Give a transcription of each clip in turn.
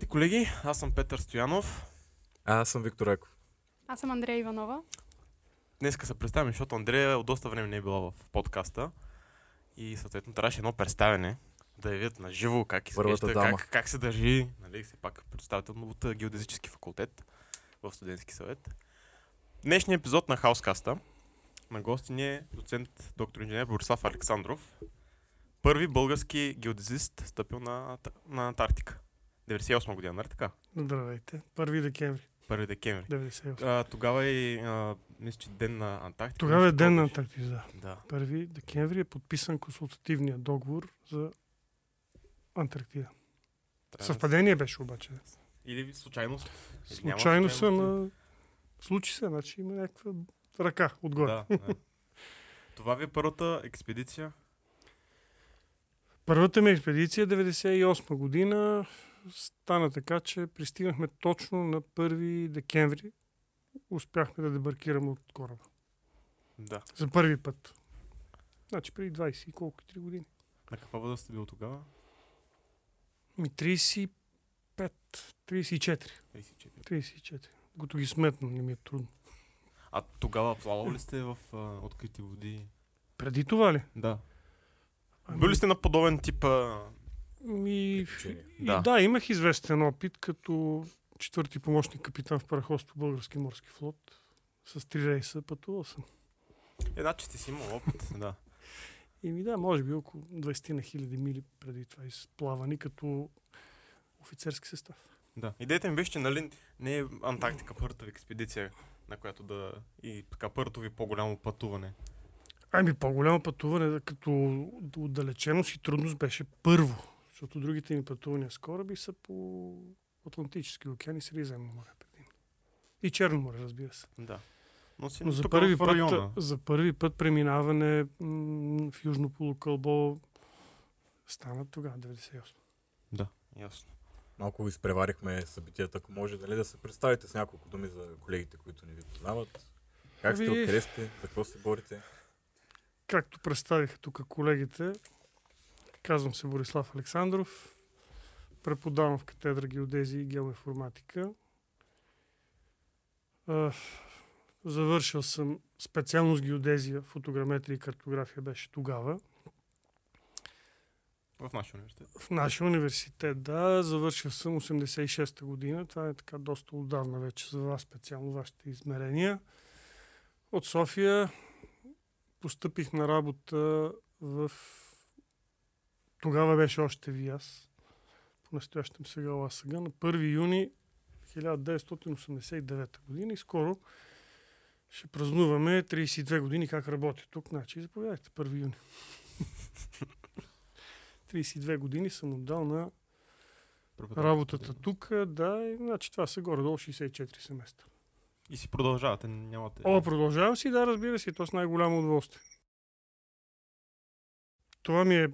Здравейте, колеги! Аз съм Петър Стоянов. А, аз съм Виктор Еков. Аз съм Андрея Иванова. Днеска се представим, защото Андрея от доста време не е била в подкаста. И съответно трябваше едно представяне да я видят на живо как изглежда, как, как се държи. Нали, все пак представител от геодезически факултет в студентски съвет. Днешният епизод на Хаускаста на гости ни е доцент доктор инженер Борислав Александров. Първи български геодезист стъпил на, на Антарктика. 98 година, нали така? Здравейте. 1 декември 1 декември. 98. А, тогава е а, мисля, че ден на Антарктика. Тогава е ден на Антарктида. да. беше. Да. 1 декември е подписан консултативния договор за Антарктида. Трябва Съвпадение беше обаче. Или случайност. Случайно случайности. ма... Случи се, значи има някаква ръка отгоре. Да, да. Това ви е първата експедиция. Първата ми експедиция 98 година стана така, че пристигнахме точно на 1 декември. Успяхме да дебаркираме от кораба. Да. За първи път. Значи преди 20 и колко 3 години. На каква възраст сте бил тогава? Ми 35, 34. 34. 34. Като ги сметна, не ми е трудно. А тогава плавали ли сте в а, открити води? Преди това ли? Да. Ами- Били сте на подобен тип а... Ми, Приключения. и, Да. да. да, имах известен опит като четвърти помощник капитан в параходство Български морски флот. С три рейса пътувал съм. Една, че сте си имал опит. да. И ми да, може би около 20 на хиляди мили преди това изплавани като офицерски състав. да. Идеята ми беше, че нали, не е Антарктика първата ви експедиция, на която да... И така първото ви по-голямо пътуване. Ами по-голямо пътуване като отдалеченост и трудност беше първо. Защото другите ми пътувания с кораби са по Атлантически океан и Средиземно море предимно. И Черно море, разбира се. Да. Но, си Но за първи, път, района. за първи път преминаване м- в Южно полукълбо стана тогава, 98. Да, ясно. Малко изпреварихме събитията, ако може нали, да се представите с няколко думи за колегите, които не ви познават. Как сте, Ами- откъде сте, за какво се борите? Както представиха тук колегите, казвам се Борислав Александров, преподавам в катедра геодезия и геоинформатика. Завършил съм специалност геодезия, фотограметрия и картография беше тогава. В нашия университет. В нашия университет, да, завършил съм 86-та година. Това е така доста отдавна вече за вас, специално вашите измерения. От София постъпих на работа в... Тогава беше още ВИАС. По-настоящем сега ЛАСАГА. На 1 юни 1989 година и скоро ще празнуваме 32 години как работя тук. Значи, заповядайте, 1 юни. 32 години съм отдал на работата тук. Да, значи това са горе-долу 64 семестра. И си продължавате, нямате... О, продължавам си, да, разбира се, то с най-голямо удоволствие. Това ми е, е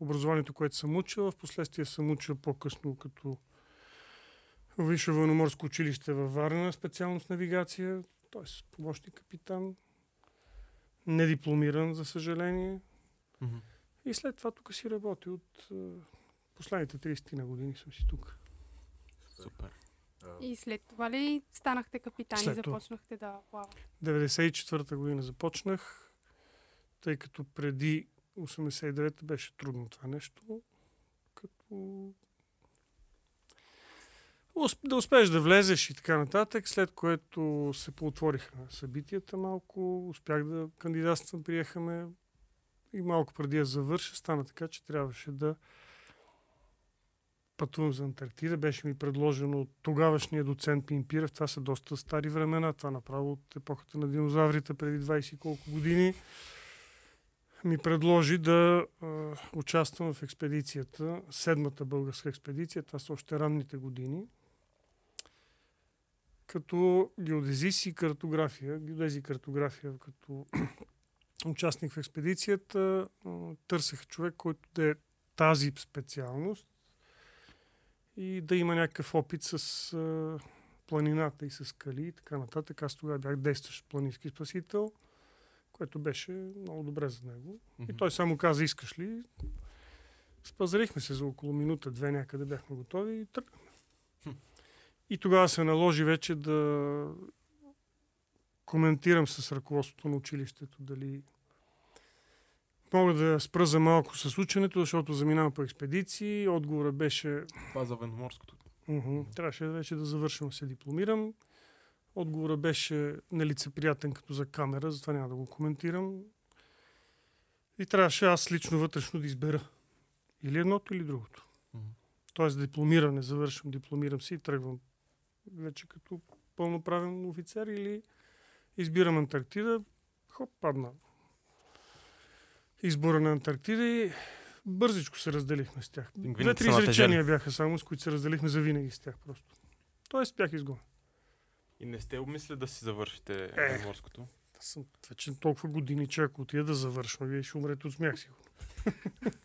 образованието, което съм учил. Впоследствие съм учил по-късно като Висше военноморско училище във Варна, специалност навигация, т.е. помощник капитан. Не дипломиран, за съжаление. Мгм. И след това тук си работя от е, последните 30 на години съм си тук. Супер. И след това ли станахте капитани и започнахте да плавате? 94-та година започнах, тъй като преди 89-та беше трудно това нещо. Като да успееш да влезеш и така нататък, след което се поотвориха събитията малко, успях да кандидатствам, приехаме и малко преди да завърша, стана така, че трябваше да пътувам за Антарктида. Беше ми предложено от тогавашния доцент Пимпирев. Това са доста стари времена. Това направо от епохата на динозаврите преди 20 и колко години. Ми предложи да а, участвам в експедицията, седмата българска експедиция. Това са още ранните години. Като геодезист и картография, геодези и картография, като участник в експедицията, търсех човек, който да е тази специалност и да има някакъв опит с а, планината и с скали и така нататък. Аз тогава бях действащ планински спасител, което беше много добре за него. И той само каза, искаш ли? Спазарихме се за около минута-две някъде, бяхме готови и тръгнахме. И тогава се наложи вече да коментирам с ръководството на училището дали мога да спра за малко с ученето, защото заминавам по експедиции. Отговорът беше Това за военноморското. Мгм. Трябваше вече да завършим да се дипломирам. Отговорът беше нелицеприятен като за камера, затова няма да го коментирам. И трябваше аз лично вътрешно да избера. Или едното, или другото. Мгм. Тоест дипломиране, завършвам, дипломирам си и тръгвам вече като пълноправен офицер или избирам Антарктида. Хоп, падна. Избора на Антарктида и бързичко се разделихме с тях. Две-три изречения бяха само, с които се разделихме за винаги с тях просто. Тоест бях изгонен. И не сте обмисли да си завършите Е. военноморското? Аз съм вече толкова години, че ако отида да завършвам, вие ще умрете от смях сигурно.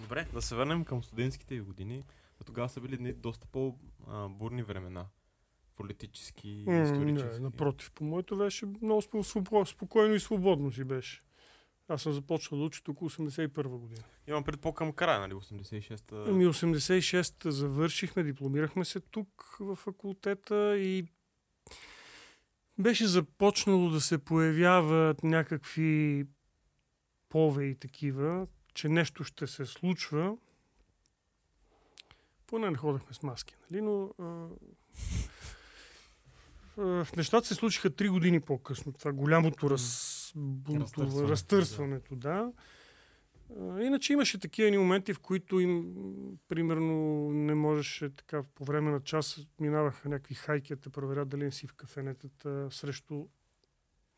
Добре, да се върнем към студентските години. А Тогава са били доста по-бурни времена. Политически, Не, исторически. напротив, по моето беше много спо- споко- спокойно и свободно си беше. Аз съм започнал да уча тук 81 година. Имам пред по-към края, нали, 86-та. Ами 86-та завършихме, дипломирахме се тук в факултета и беше започнало да се появяват някакви повеи такива, че нещо ще се случва. Поне не ходехме с маски, нали? Но а, а, нещата се случиха три години по-късно. Това голямото раз, Разтърсването, разтърсването, да. Иначе имаше такива моменти, в които им, примерно, не можеше така, по време на час минаваха някакви хайки, да проверят дали не си в кафенетата срещу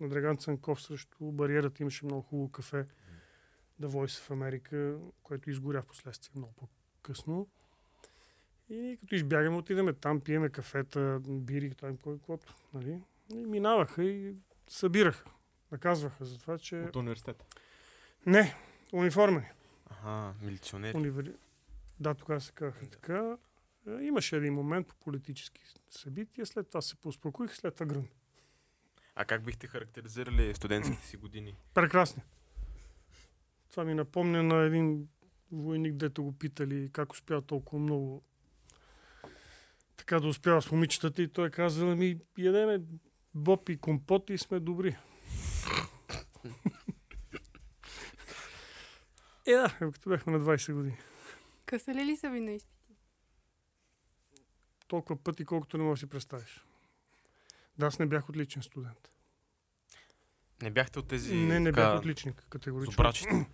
на Драган Цанков срещу бариерата имаше много хубаво кафе The Voice в Америка, което изгоря в последствие много по-късно. И като избягаме, отидеме там, пиеме кафета, бири, там кой каквото. Нали? И минаваха и събираха. Наказваха за това, че... От университета. Не, униформени. Ага, милиционери. Универ... Да, тогава се казаха така. Е, Имаше един момент по политически събития, след това се поуспокоих, след това гръм. А как бихте характеризирали студентските си години? Прекрасни. Това ми напомня на един войник, дето го питали как успява толкова много така да успява с момичетата и той каза, ми ядеме боб и компот и сме добри. Е, да, като бяхме на 20 години. Късали ли са ви на изпити? Толкова пъти, колкото не можеш да си представиш. Да, аз не бях отличен студент. Не бяхте от тези... не, не бях отличник, категорично. Зубрачите.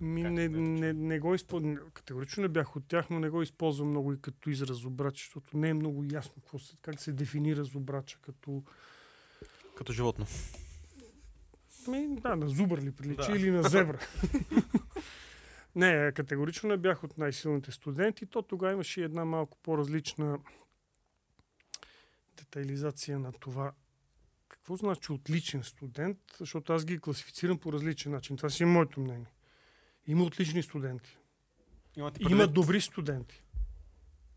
Ми, не, не, не, го използвам. Категорично не бях от тях, но не го използвам много и като израз зубрач, защото не е много ясно какво се, как се дефинира зубрача като... Като животно. Ми, да, на зубър ли прилича Да. или на зебра. не, категорично не бях от най-силните студенти. То тогава имаше и една малко по-различна детайлизация на това. Какво значи отличен студент? Защото аз ги класифицирам по различен начин. Това си е моето мнение. Има отлични студенти. Имате Има добри студенти.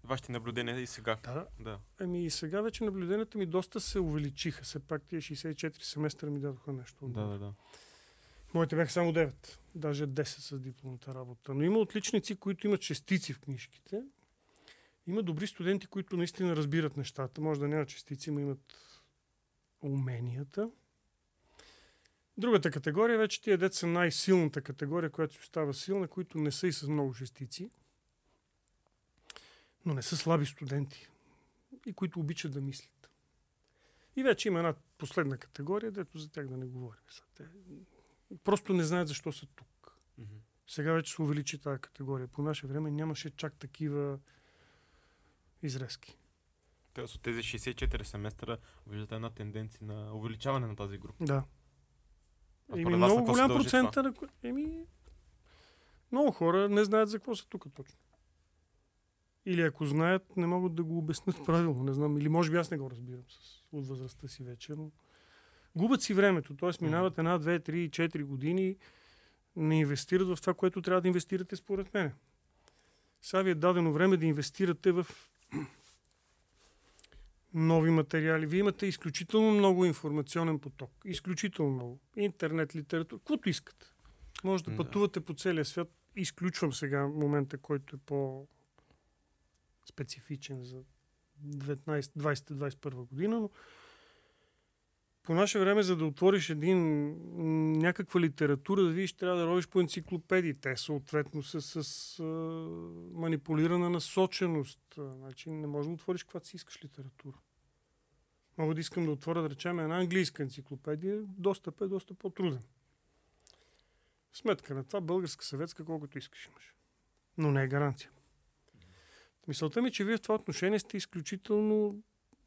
Вашите наблюдения и сега. Да. Да. Ами и сега вече наблюденията ми доста се увеличиха. Все пак тия 64 семестра ми дадоха нещо. Да, да, да. Моите бяха само 9. Даже 10 с дипломната работа. Но има отличници, които имат частици в книжките. Има добри студенти, които наистина разбират нещата. Може да няма частици, но имат уменията. Другата категория, вече тия деца са най-силната категория, която си остава силна, които не са и с много частици, но не са слаби студенти и които обичат да мислят. И вече има една последна категория, дето за тях да не говорим. Те просто не знаят защо са тук. Мгм. Сега вече се увеличи тази категория. По наше време нямаше чак такива изрезки. Тоест от тези 64 семестра виждате една тенденция на увеличаване на тази група. Да. А Еми, много голям процент. Еми, много хора не знаят за какво са тук точно. Или ако знаят, не могат да го обяснят правилно. Не знам. Или може би аз не го разбирам с, от възрастта си вече. Но... Губят си времето. Т.е. минават една, две, три, четири години. Не инвестират в това, което трябва да инвестирате според мен. Сега ви е дадено време да инвестирате в нови материали. Вие имате изключително много информационен поток. Изключително много. Интернет, литература, каквото искате. Може да пътувате по целия свят изключвам сега момента, който е по-специфичен за 19-20-21 година, но по наше време, за да отвориш един някаква литература, да видиш, трябва да робиш по енциклопедии. Те съответно са с а, манипулирана насоченост. Значи не можеш да отвориш каквато си искаш литература. Мога да искам да отворя, да речем, една английска енциклопедия. Достъп е доста по-труден. Сметка на това, българска, съветска, колкото искаш имаш. Но не е гаранция. Мисълта ми, е, че вие в това отношение сте изключително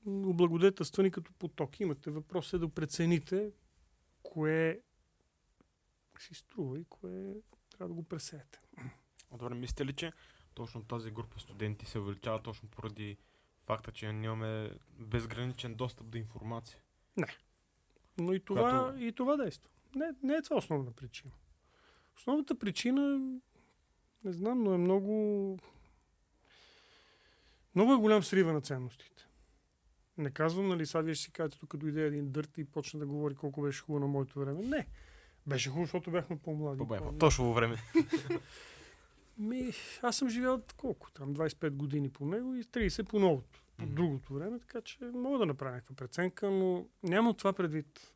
облагодетелствани като поток. Имате въпрос е да прецените кое си струва и кое трябва да го пресеете. Добре, мислите ли, че точно тази група студенти се увеличава точно поради факта, че нямаме безграничен достъп до информация? Но и това, Когато- и това действа. Не, не е това основна причина. Основната причина, не знам, но е много... Много е голям срива на ценностите. Не казвам, нали, сега вие ще си кажете, тук дойде един дърт и почна да говори колко беше хубаво на моето време. Не. Беше хубаво, защото бяхме по-млади. По-бе, По- точно във време. Ми, аз съм живял колко там, 25 години по него и 30 по новото, по другото време, така че мога да направя някаква преценка, но нямам това предвид.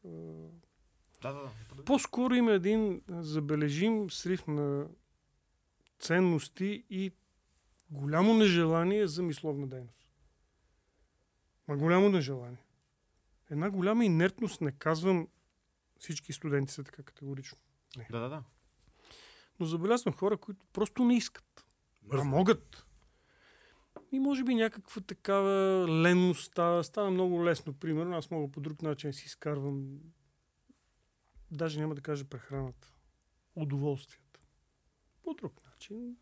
Да, да, да. По-скоро има един забележим срив на ценности и голямо нежелание за мисловна дейност. Ма голямо нежелание. Една голяма инертност, не казвам всички студенти са така категорично. Да, да, да. Но забелязвам хора, които просто не искат. А Мързно. могат. И може би някаква такава ленност става, става много лесно. Примерно, аз мога по друг начин си изкарвам, даже няма да кажа прехраната, удоволствията. По друг начин.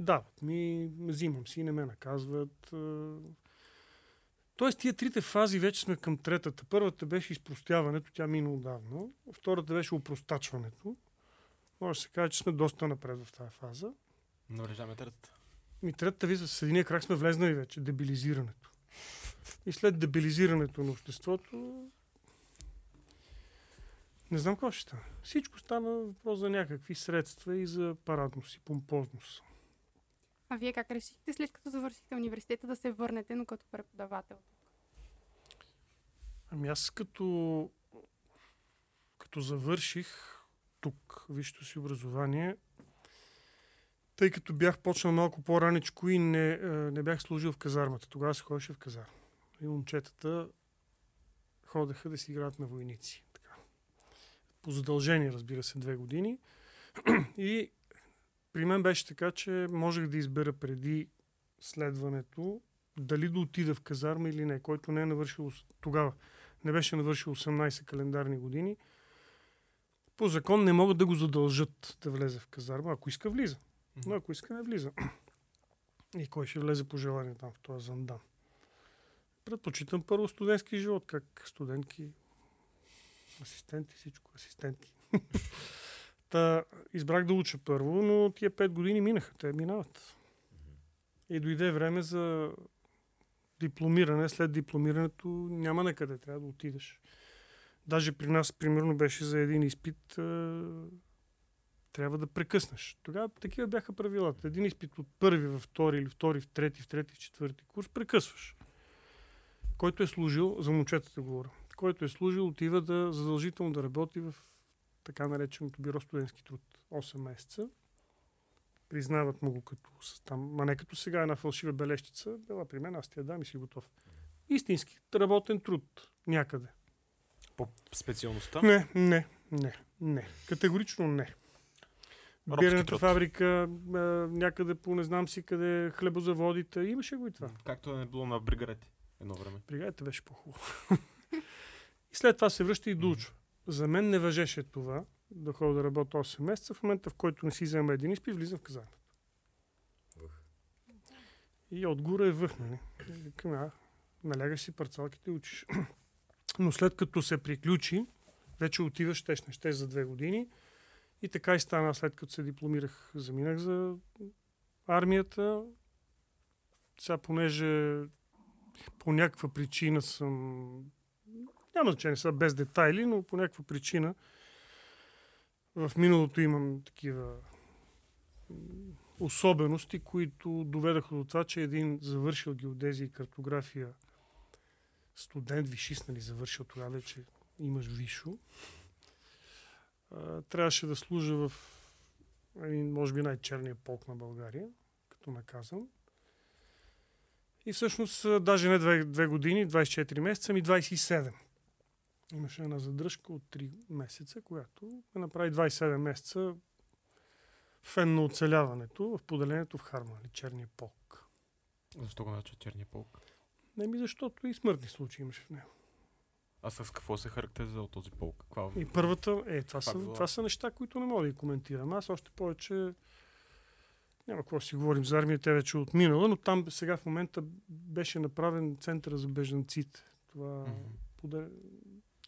Дават ми, взимам си, не ме наказват. а. Тоест, тия трите фази вече сме към третата. Първата беше изпростяването, тя мина отдавна. Втората беше упростачването. Може да се каже, че сме доста напред в тази фаза. Но решаваме третата. Ми третата виза с единия крак сме влезнали вече. Дебилизирането. И след дебилизирането на обществото не знам какво ще стане. Всичко стана въпрос за някакви средства и за парадност и помпозност. А вие как решихте след като завършихте университета да се върнете, но като преподавател? Ами аз като, като завърших тук висшето си образование, тъй като бях почнал малко по-раничко и не, е, не бях служил в казармата. Тогава се ходеше в казарма. И момчетата ходеха да си играят на войници. Така. По задължение, разбира се, две години. И при мен беше така, че можех да избера преди следването дали да отида в казарма или не, който не е навършил тогава. Не беше навършил 18 календарни години. По закон не могат да го задължат да влезе в казарма. Ако иска, влиза. Но ако иска, не влиза. И кой ще влезе по желание там в този зандан? Предпочитам първо студентски живот, как студентки, асистенти, всичко, асистентки. Та, избрах да уча първо, но тия пет години минаха, те минават. И дойде време за дипломиране. След дипломирането няма на къде, трябва да отидеш. Даже при нас, примерно, беше за един изпит, трябва да прекъснеш. Тогава такива бяха правилата. Един изпит от първи във втори или втори в трети, в трети, в четвърти курс, прекъсваш. Който е служил, за момчетата говоря, който е служил, отива да задължително да работи в така нареченото бюро студентски труд. 8 месеца. Признават му го като там, а не като сега една фалшива белещица. Бела при мен, аз ти я дам и си готов. Истински работен труд някъде. По специалността? Не, не, не, не. Категорично не. Бирната фабрика, а, някъде по не знам си къде, хлебозаводите, имаше го и това. Както е било на бригарети едно време. Бригадата беше по-хубаво. и след това се връща и доучва. За мен не въжеше това, да ходя да работя 8 месеца. В момента, в който не си взема един изпит, влизам в казармата. И отгоре е въх, нали? И Викам, а, налягаш си парцалките и учиш. Но след като се приключи, вече отиваш, щеш, не щеш за две години. И така и стана, след като се дипломирах, заминах за армията. Сега, понеже по някаква причина съм... Няма значение сега без детайли, но по някаква причина в миналото имам такива особености, които доведаха до това, че един завършил геодезия и картография студент, вишист, нали, завършил тогава вече имаш вишо, трябваше да служа в един, може би, най-черния полк на България, като наказан. И всъщност, даже не две, две години, 24 месеца, ми 27. Имаше една задръжка от 3 месеца, която ме направи 27 месеца фен на оцеляването в поделението в Харма, или черния полк. Защо го наричат черния полк? Не ми защото и смъртни случаи имаше в него. А с какво се характеризира този полк? Каква... И първата, е, това, са, това са неща, които не мога да ги коментирам. Аз още повече няма какво си говорим за армия, тя вече е отминала, но там сега в момента беше направен център за бежанците. Това Мгм. поде...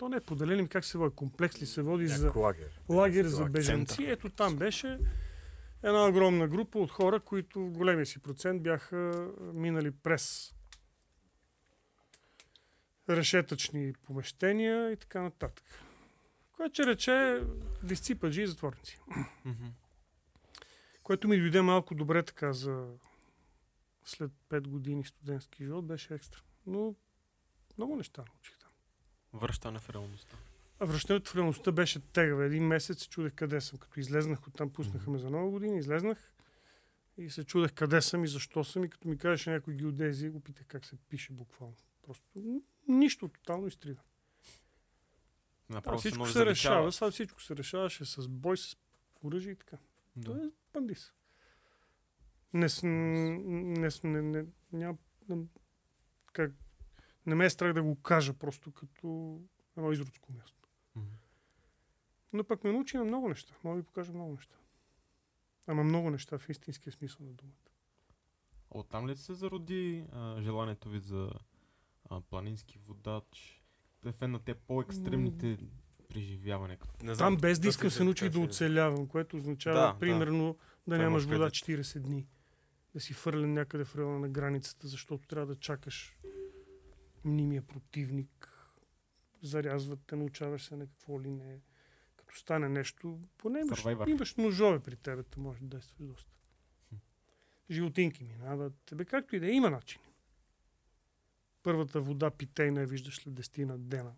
То не е поделение, ми как се води, комплекс ли се води за Някакъв лагер. лагер за Лагер. бежанци. център. Ето там беше една огромна група от хора, които в големия си процент бяха минали през решетъчни помещения и така нататък. Което че рече дисципаджи и затворници. Което ми дойде малко добре така за след 5 години студентски живот, беше екстра. Но много неща научих. Връщане в реалността. А връщането в реалността беше тегава. Един месец се чудех къде съм. Като излезнах от там, пуснаха ме за нова година, излезнах и се чудех къде съм и защо съм. И като ми кажеше някой геодези, го питах как се пише буквално. Просто нищо, тотално изтрида. А, Направо всичко се решава, сега всичко се решаваше с бой, с оръжие и така. Да. Това е пандис. Не, с- не, с- не, не, няма, не, как, не ме е страх да го кажа просто като едно изродско място. Мгм. Но пък ме научи на много неща. Мога да ви покажа много неща. Ама много неща в истинския смисъл на думата. Оттам ли се зароди а, желанието ви за а, планински водач? Да е фен на те по-екстремните преживявания. като- Не Там без да как искам се научих да каже. оцелявам, което означава Да, да. примерно да, Това нямаш имаш вода предвид. 40 дни. Да си фърлен някъде в района на границата, защото трябва да чакаш мнимия противник. Зарязват те, научаваш се на какво ли не. Като стане нещо, поне имаш, Survivor. имаш ножове при тебе, да можеш да действаш доста. Животинки минават. Тебе както и да е, има начин. Първата вода питейна я виждаш след 10 на дена.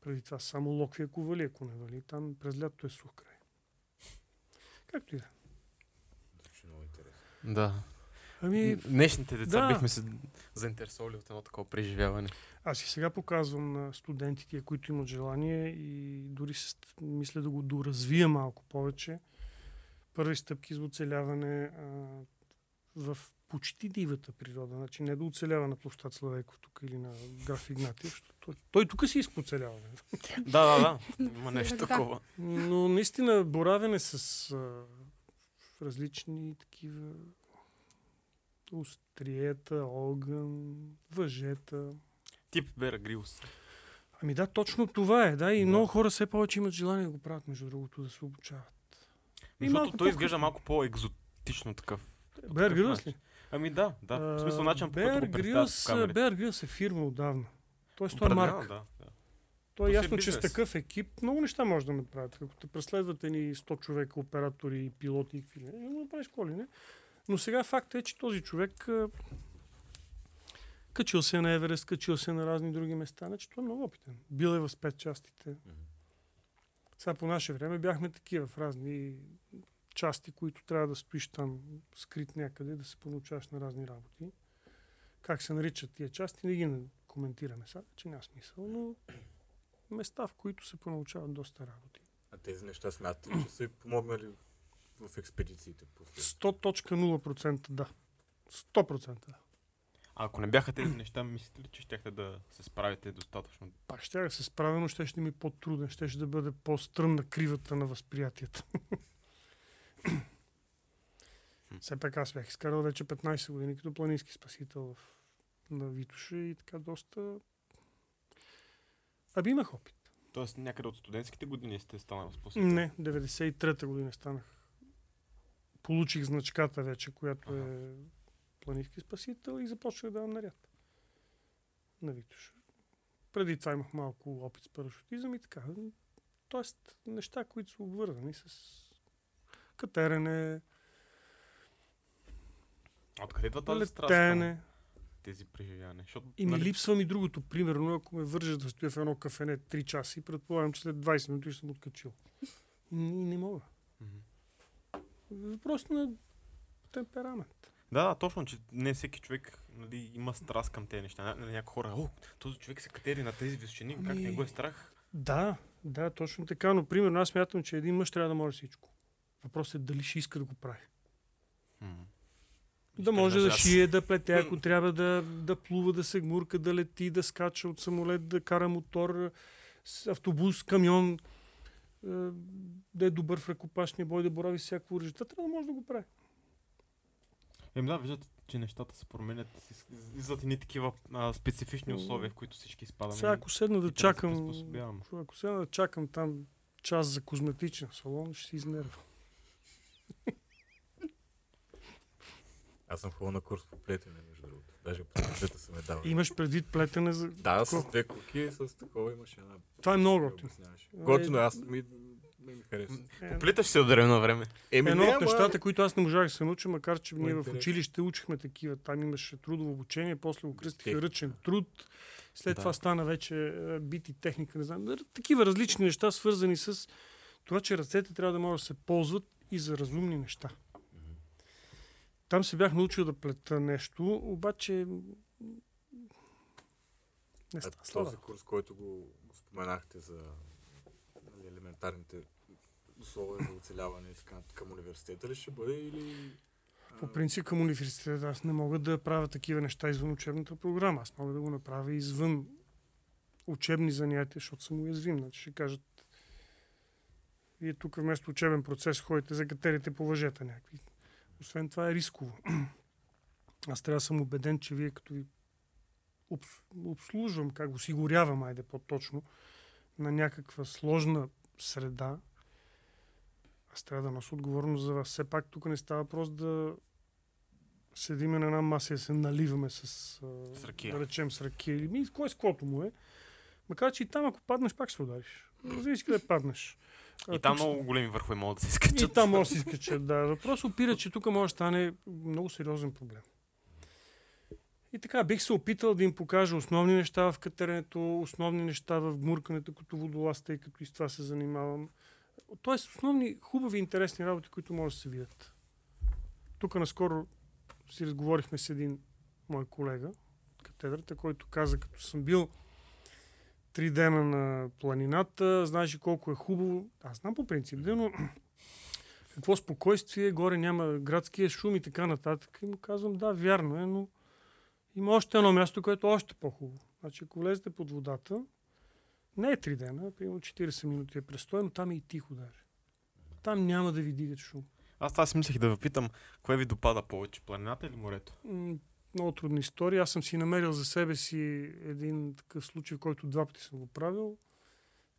Преди това само локви, ако вали, ако не вали. Там през лятото е сух край. Както и да. е. Звучи много интересно. Да. Ами, Днешните деца да. бихме се заинтересували от едно такова преживяване. аз и сега показвам на студентите, които имат желание и дори се, мисля да го доразвия малко повече. Първи стъпки за оцеляване а, в почти дивата природа. Значи не да оцелява на площад Славейков тук или на граф Игнатиев, той, той тук си иска оцеляване. Да, да, да. Има нещо такова. Но наистина боравене с а, различни такива остриета, огън, въжета. Тип Бера Грилс. Ами да, точно това е. Да, и Да. много хора все повече имат желание да го правят, между другото, да се обучават. И Защото малко той изглежда малко по-екзотично такъв. Такъв Грилс ли? Ами да, да. В смисъл начин, по който го представят. Bear Grylls е фирма отдавна. Тоест, той е марка. Да, да. То е е ясно, че с такъв екип много неща може да направят. Ако те преследват ни 100 човека, оператори, пилоти и какви не, го направиш какво ли не. Но сега факт е, че този човек качил се на Еверест, качил се на разни други места. Значи той е много опитен. Бил е в спецчастите. Сега по наше време бяхме такива в разни части, които трябва да стоиш там скрит някъде, да се понаучаваш на разни работи. Как се наричат тия части, не ги коментираме сега, че няма смисъл, но места, в които се понаучават доста работи. А тези неща смятате, че са ви помогнали в експедициите после? 100.0% да. 100% да. А ако не бяха тези неща, мислите ли, че щяхте да се справите достатъчно? Пак ще да се справя, но ще, ще ми е по-труден, ще, ще да бъде по-стръмна кривата на възприятията. Все пак аз бях изкарал вече 15 години като планински спасител в, на Витоша и така доста... Аби имах опит. Тоест някъде от студентските години сте станали спасител? Не, 93-та година станах. Получих значката вече, която е планински спасител и започнах да давам наряд. На Витоша. Преди това имах малко опит с парашутизъм и така. Тоест, неща, които са обвързани с катерене, Откъде идва тази летене. тези преживявания? Защото, И ми нали, липсва ми другото. Примерно, ако ме вържат да стоя в едно кафене 3 часа и предполагам, че след 20 минути съм откачил. И не мога. Мгм. Въпрос на темперамент. Да, да, точно, че не всеки човек нали, има страст към тези неща. Нали, някои хора, о, този човек се катери на тези височини, как Ами- не го е страх? Да, да, точно така. Но, примерно, аз мятам, че един мъж трябва да може всичко. Въпросът е дали ще иска да го прави. М. Да може да шие, да плете, ако трябва да, да плува, да се гмурка, да лети, да скача от самолет, да кара мотор, автобус, камион, да е добър в ръкопашния бой, да борави с всяко оръжие. Това трябва да може да го прави. Еми да, виждате, че нещата се променят. из- Излизат ни такива а, специфични условия, в които всички изпадаме. Сега ако седна да да се чакам, приспособяваме. ако седна да чакам там час за козметичен салон, ще си изнервя. Аз съм ходил на курс по плетене. Даже света са ме давали. Имаш предвид плетене за... Да, с две куки, с такова имаше една... Това е много готино. Е, Готино, аз ми, не ми хареса. Е, Поплиташ се от време на време. Еми, Едно от нещата, които аз не можах да се науча, макар че ние в училище учихме такива. Там имаше трудово обучение, после го кръстиха ръчен труд. След Да. това стана вече е, бити техника, не знам. Такива различни неща, свързани с това, че ръцете трябва да могат да се ползват и за разумни неща. Там се бях научил да плета нещо, обаче не А става слава. този курс, който го, споменахте за нали, елементарните условия за оцеляване и така нататък, към университета ли ще бъде или... По принцип към университета аз не мога да правя такива неща извън учебната програма. Аз мога да го направя извън учебни занятия, защото съм уязвим. Значи ще кажат, вие тук вместо учебен процес ходите за катерите по въжета някакви. Освен това е рисково. Аз трябва да съм убеден, че вие като ви обс- обслужвам, как осигурявам, айде по-точно, на някаква сложна среда, аз трябва да нося отговорност за вас. Все пак тук не става въпрос да седиме на една маса и се наливаме с, С ракия. да речем с ракия. Или ми, кой с каквото му е. Макар, че и там, ако паднеш, пак се удариш. Зависи къде паднеш. И там тук много големи върхове могат да се и изкачат. там може да се изкачат, да. Въпрос опира, че тук може да стане много сериозен проблем. И така, бих се опитал да им покажа основни неща в катеренето, основни неща в гмуркането като водолаз, тъй като и с това се занимавам. Тоест, основни, хубави, интересни работи, които може да се видят. Тук наскоро си разговорихме с един мой колега от катедрата, който каза, като съм бил три дена на планината, знаеш колко е хубаво. Аз знам по принцип, да, но какво спокойствие, горе няма градския шум и така нататък. И му казвам, да, вярно е, но има още едно място, което е още по-хубаво. Значи, ако влезете под водата, не е три дена, примерно 40 минути е престой, но там е и тихо даже. Там няма да ви дигат шум. Аз това си мислех да ви питам, кое ви допада повече, планината или морето? Много трудна история. Аз съм си намерил за себе си един такъв случай, който два пъти съм го правил.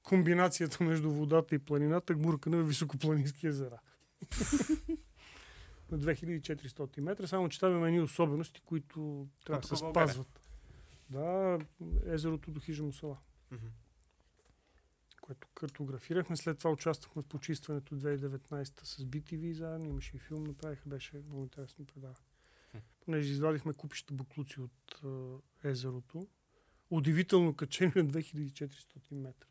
Комбинацията между водата и планината, гмуркане в високопланински езера. на 2400 метра, само че там има едни особености, които трябва да се спазват. Да, езерото до хижа Мусала, което картографирахме. След това участвахме в почистването 2019 с BTV заедно. Имаше и филм, направиха, беше много интересно предаване. Понеже извадихме купища буклуци от е, езерото. Удивително качение на 2400 метра.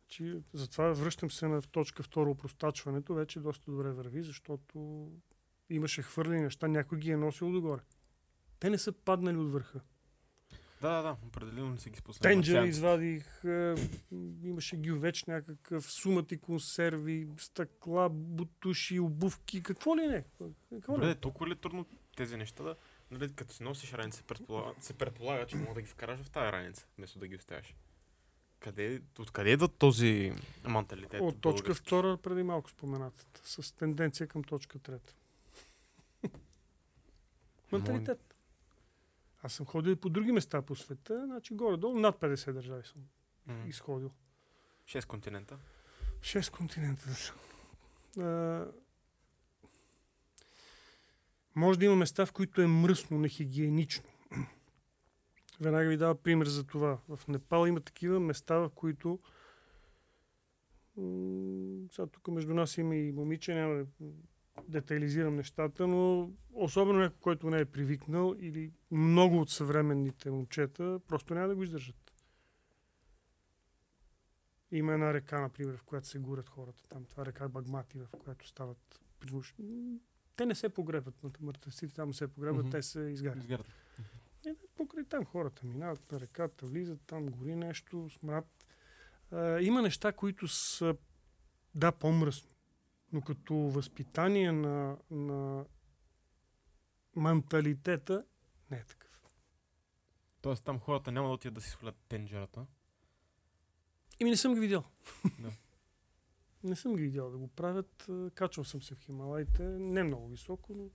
Значи, затова връщам се на точка второ простачването. Вече доста добре върви, защото имаше хвърлени неща, някой ги е носил догоре. Те не са паднали от върха. Да, да, да, определено не си ги споследва. Тенджер извадих, е, имаше гювеч някакъв, сумати консерви, стъкла, бутуши, обувки, какво ли не. Какво Добре, не? толкова ли е трудно тези неща да... Нали, като си носиш раница, се предполага, се предполага, че мога да ги вкараш в тази раница, вместо да ги оставяш. Къде, откъде идва този менталитет? От точка български? втора преди малко споменатата, с тенденция към точка трета. Менталитет. Аз съм ходил и по други места по света, значи горе-долу над 50 държави съм Мгм. изходил. Шест континента. Шест континента са. А, може да има места, в които е мръсно, нехигиенично. Веднага ви дава пример за това. В Непал има такива места, в които Сега тук между нас има и момиче, няма да детайлизирам нещата, но особено някой, който не е привикнал или много от съвременните момчета, просто няма да го издържат. Има една река, например, в която се горят хората. Там това река Багмати, в която стават Те не се погребат, на мъртвеците там се погребат, Мгм. те се изгарят. Изгарят. Е, покрай там хората минават на реката, влизат, там гори нещо, смрад. А, има неща, които са, да, по-мръсни, но като възпитание на, на менталитета не е такъв. Тоест там хората няма да отидат да си свалят тенджерата. Ими не съм ги видял. Да. не съм ги видял да го правят. А, Качвал съм се в Хималайте, не много високо, но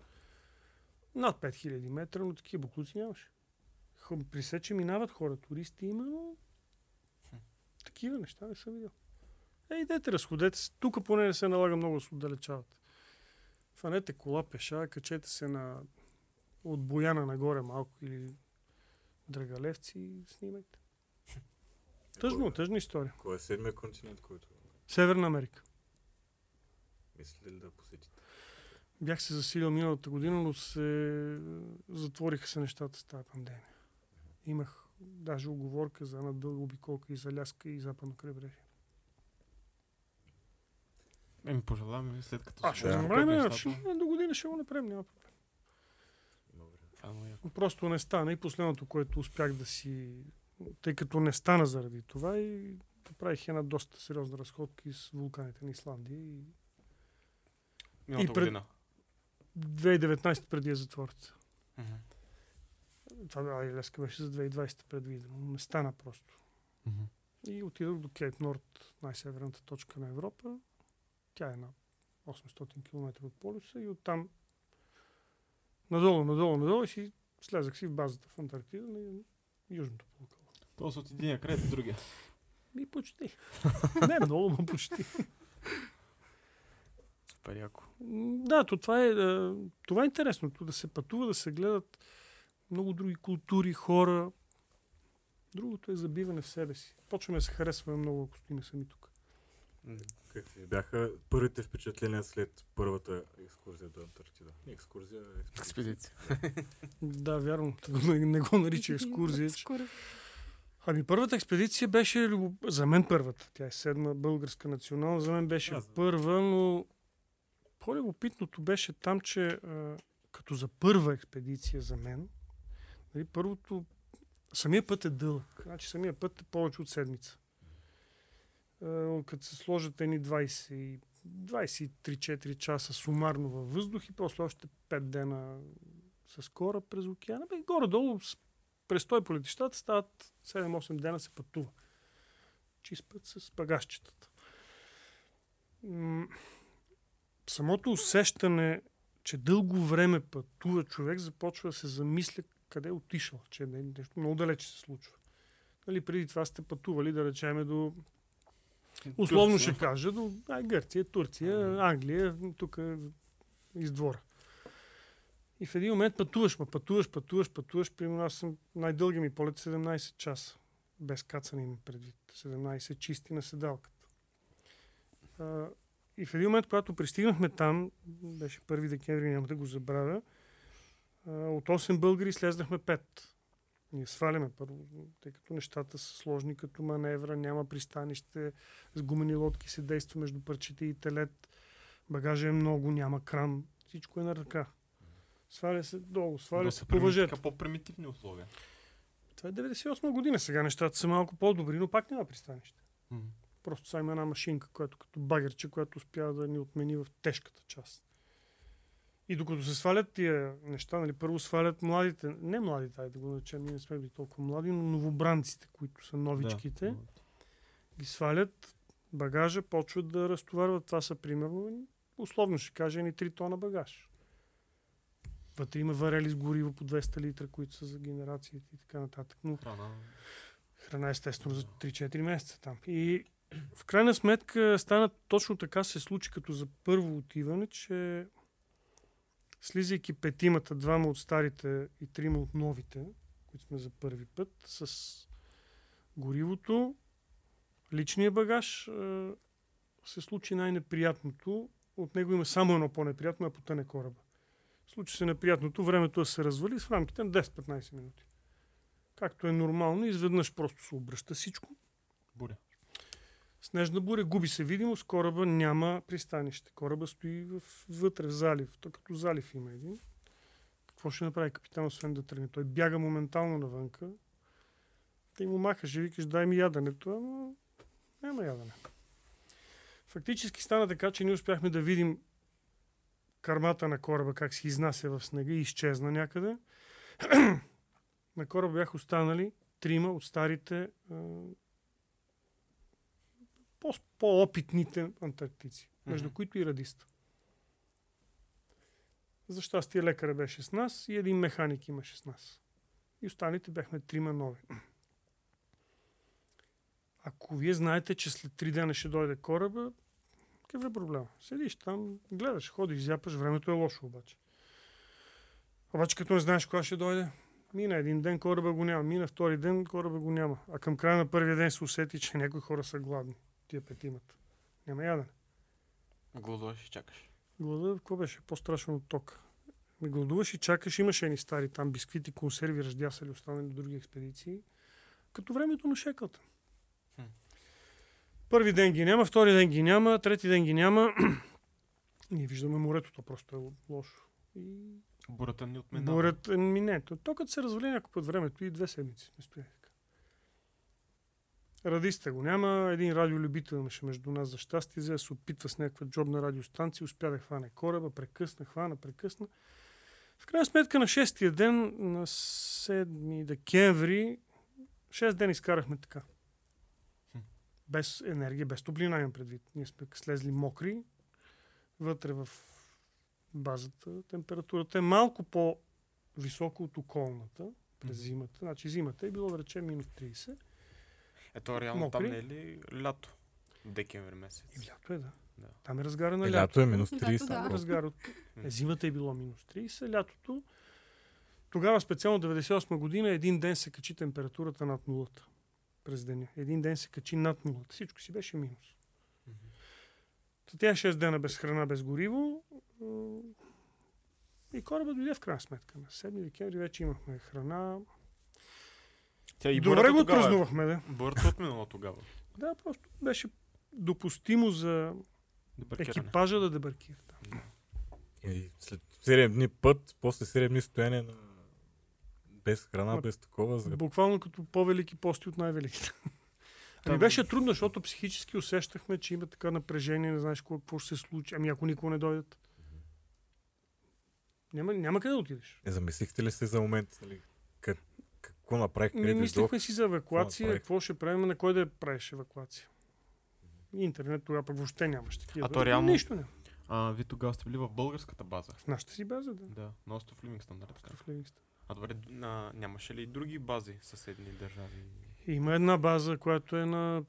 над 5000 метра, но такива буклуци нямаше. При все, че минават хора, туристи има, но такива неща не съм видял. Е, идете, разходете се. Тук поне не се налага много да се отдалечават. Фанете кола пеша, качете се на от Бояна нагоре малко или Драгалевци и снимайте. Тъжно, тъжна история. Кой е седмия континент, който Северна Америка. мислите ли да посетите? Бях се засилил миналата година, но се затвориха се нещата с тази пандемия. Имах даже оговорка за една дълга обиколка и за Ляска и Западно крайбрежие. Еми, пожелаваме, след като А, ще направим, ще, до година ще го направим, няма проблем. Това е. Просто не стана и последното, което успях да си... Тъй като не стана заради това и направих една доста сериозна разходка с вулканите на Исландия и Миналата пред- година. 2019 преди я затворят. Мгм. Това Айлеска беше за 2020 предвидено, но не стана просто. Мгм. И отидох до Кейп Норд, най-северната точка на Европа. Тя е на 800 км от полюса и оттам надолу, надолу, надолу и си слезах си в базата в Антарктида на южното полукълбо. Тоест от единия край до другия. И почти. Не много, но почти. Супер яко. Да, то това е, е, това е интересното, да се пътува, да се гледат много други култури, хора. Другото е забиване в себе си. Почваме да се харесваме много, ако стоим сами тук. Какви бяха първите впечатления след първата екскурзия до Антарктида? Не екскурзия, експедиция. Експедиция. Да, вярно. Не, не го нарича екскурзия. Екскурзия. Ами първата експедиция беше, за мен първата, тя е седма българска национална, за мен беше Да, първа, но по-любопитното беше там, че а, като за първа експедиция за мен, нали, първото, самия път е дълъг, значи самия път е повече от седмица. А, като се сложат едни 20, и- 23-4 часа сумарно във въздух и после още 5 дена с кора през океана, бе, горе-долу престой по летищата стават 7-8 дена се пътува. Чист път с багажчетата. Самото усещане, че дълго време пътува човек, започва да се замисля къде е отишъл, че не- нещо много далече се случва. Нали, преди това сте пътували, да речеме, до Условно Турция. ще кажа до ай, Гърция, Турция, Англия, тук из двора. И в един момент пътуваш, ма пътуваш, пътуваш, пътуваш. Примерно аз съм най-дълги ми полет 17 часа. Без кацане им предвид. 17 чисти на седалката. А, и в един момент, когато пристигнахме там, беше 1 декември, няма да го забравя, а, от 8 българи слезнахме 5. Ние сваляме първо, тъй като нещата са сложни като маневра, няма пристанище, с гумени лодки се действа между парчета и телет, багажа е много, няма кран, всичко е на ръка. Сваля се долу, сваля се по въжета. така По-примитивни условия. Това е 98 година, сега нещата са малко по-добри, но пак няма пристанище. Мгм. Просто са има една машинка, която като багерче, която успява да ни отмени в тежката част. И докато се свалят тия неща, нали, първо свалят младите, не младите, айде да го наречем, ние не сме били толкова млади, но новобранците, които са новичките, Да. ги свалят, багажа, почват да разтоварват. Това са примерно, условно ще кажа, ни 3 тона багаж. Вътре има варели с гориво по 200 литра, които са за генерациите и така нататък. Но Храна. храна естествено за 3-4 месеца там. И в крайна сметка стана точно така се случи като за първо отиване, че слизайки петимата, двама от старите и трима от новите, които сме за първи път, с горивото, личния багаж, се случи най-неприятното. От него има само едно по-неприятно, а потъне кораба. Случи се неприятното, времето да се развали в рамките на 10-15 минути. Както е нормално, изведнъж просто се обръща всичко. Буря. Снежна буря, губи се видимост, кораба няма пристанище. Кораба стои в, вътре в залив. Той като залив има един. Какво ще направи капитан, освен да тръгне? Той бяга моментално навънка. Ти му махаш и викаш, дай ми яденето, ама няма ядене. Фактически стана така, че ние успяхме да видим кармата на кораба, как се изнася в снега и изчезна някъде. на кораба бяха останали трима от старите по-опитните антарктици, между Мгм. които и радиста. За щастие лекаря беше с нас и един механик имаше с нас. И останалите бяхме трима нови. Ако вие знаете, че след три дена ще дойде кораба, какъв е проблема? Седиш там, гледаш, ходиш, зяпаш, времето е лошо обаче. Обаче като не знаеш кога ще дойде, мина един ден, кораба го няма, мина втори ден, кораба го няма. А към края на първия ден се усети, че някои хора са гладни. Тия петимата. Няма ядене. Гладуваш и чакаш. Глада, какво беше? По-страшно от тока. Ми гладуваш и чакаш, имаше едни стари там бисквити, консерви, ръждясали, останали от други експедиции. Като времето на шекълта. Първи ден ги няма, втори ден ги няма, трети ден ги няма. Ние виждаме морето, то просто е лошо. И Бурата ни отмена. Бурят, ми не. То, то като се развали някой път времето и две седмици не стоя така. Радиста го няма. Един радиолюбител имаше между нас за щастие, да се опитва с някаква джобна радиостанция, успя да хване кораба, прекъсна, хвана, прекъсна. В крайна сметка на шестия ден, на 7 декември, 6 ден изкарахме така. Без енергия, без топлина имам предвид. Ние сме слезли мокри, вътре в базата. Температурата е малко по-висока от околната през зимата. Значи зимата е било да речем минус 30. Ето реално там Мокри. не е ли лято? Декември месец. И лято е, да. Да. Там е разгара на Е, лято. лято е минус Лято, 30. да. просто. Разгар от... Е, зимата е било минус 30, лятото. Тогава специално 98 година един ден се качи температурата над нулата през деня. Един ден се качи над нулата. Всичко си беше минус. Та тя 6 дена без храна, без гориво. И кораба дойде в крайна сметка. На 7 декември вече имахме храна. Тя и Добре го тогава е. празнувахме, да. Бурата отминала тогава. Да, просто беше допустимо за екипажа да дебаркира. Да. И след 7 дни път, после 7 дни стояние на... без храна, без такова. За... Буквално като по-велики пости от най-великите. Ами беше трудно, защото психически усещахме, че има така напрежение, не знаеш какво, какво ще се случи. Ами ако никога не дойдат. Няма, няма къде да отидеш. Не замислихте ли се за момент, нали, как, какво направихте? Ми къде мислихме си за евакуация, направих? какво ще правим, на кой да правиш евакуация. Интернет тогава пък въобще нямаше такива. А то реално- Нищо няма. А, вие тогава сте били в българската база. В нашата си база, да. Да, на остров Ливингстън, нали така? В Ливингстън. А добре, на, нямаше ли и други бази съседни държави? Има една база, която е на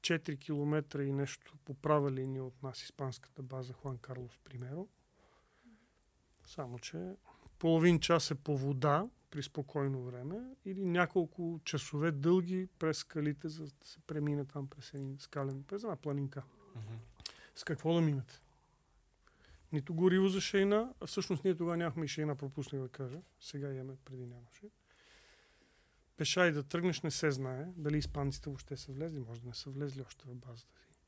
4 км и нещо по права линия от нас, испанската база Хуан Карлос Примеро. Само, че половин час е по вода при спокойно време или няколко часове дълги през скалите, за да се премине там през един скален, през една планинка. Мгм. С какво да минете? Нито гориво за шейна, а всъщност ние тогава нямахме и шейна, пропуснах да кажа. Сега имаме, преди нямаше. Пеша и да тръгнеш не се знае. Дали испанците въобще са влезли, може да не са влезли още в базата си.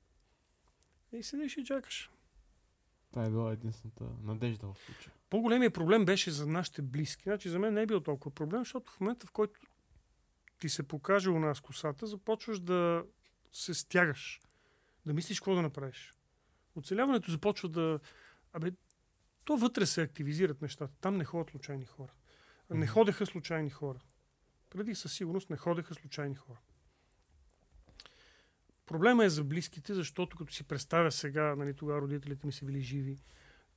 И седиш и чакаш. Това е била единствената надежда в случая. По-големият проблем беше за нашите близки. Значи за мен не е бил толкова проблем, защото в момента, в който ти се покаже у нас косата, започваш да се стягаш. Да мислиш какво да направиш. Оцеляването започва да... Абе, то вътре се активизират нещата. Там не ходят случайни хора. Не ходеха случайни хора. Преди със сигурност не ходеха случайни хора. Проблема е за близките, защото като си представя сега, нали, тогава родителите ми са били живи,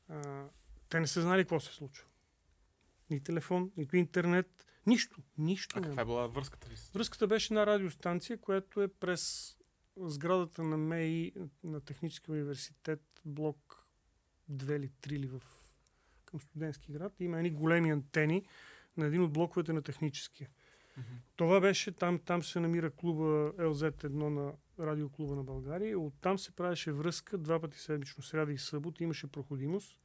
а, те не са знали какво се случва. Ни телефон, нито интернет, нищо. Нищо. А каква е била връзката ви? Връзката беше на радиостанция, която е през сградата на МЕИ на Технически университет, блок 2 или 3 или в, към студентски град. Има едни големи антени на един от блоковете на техническия. Това беше, там, там се намира клуба LZ1 на радиоклуба на България. Оттам се правеше връзка два пъти седмично, сряда и събота. Имаше проходимост.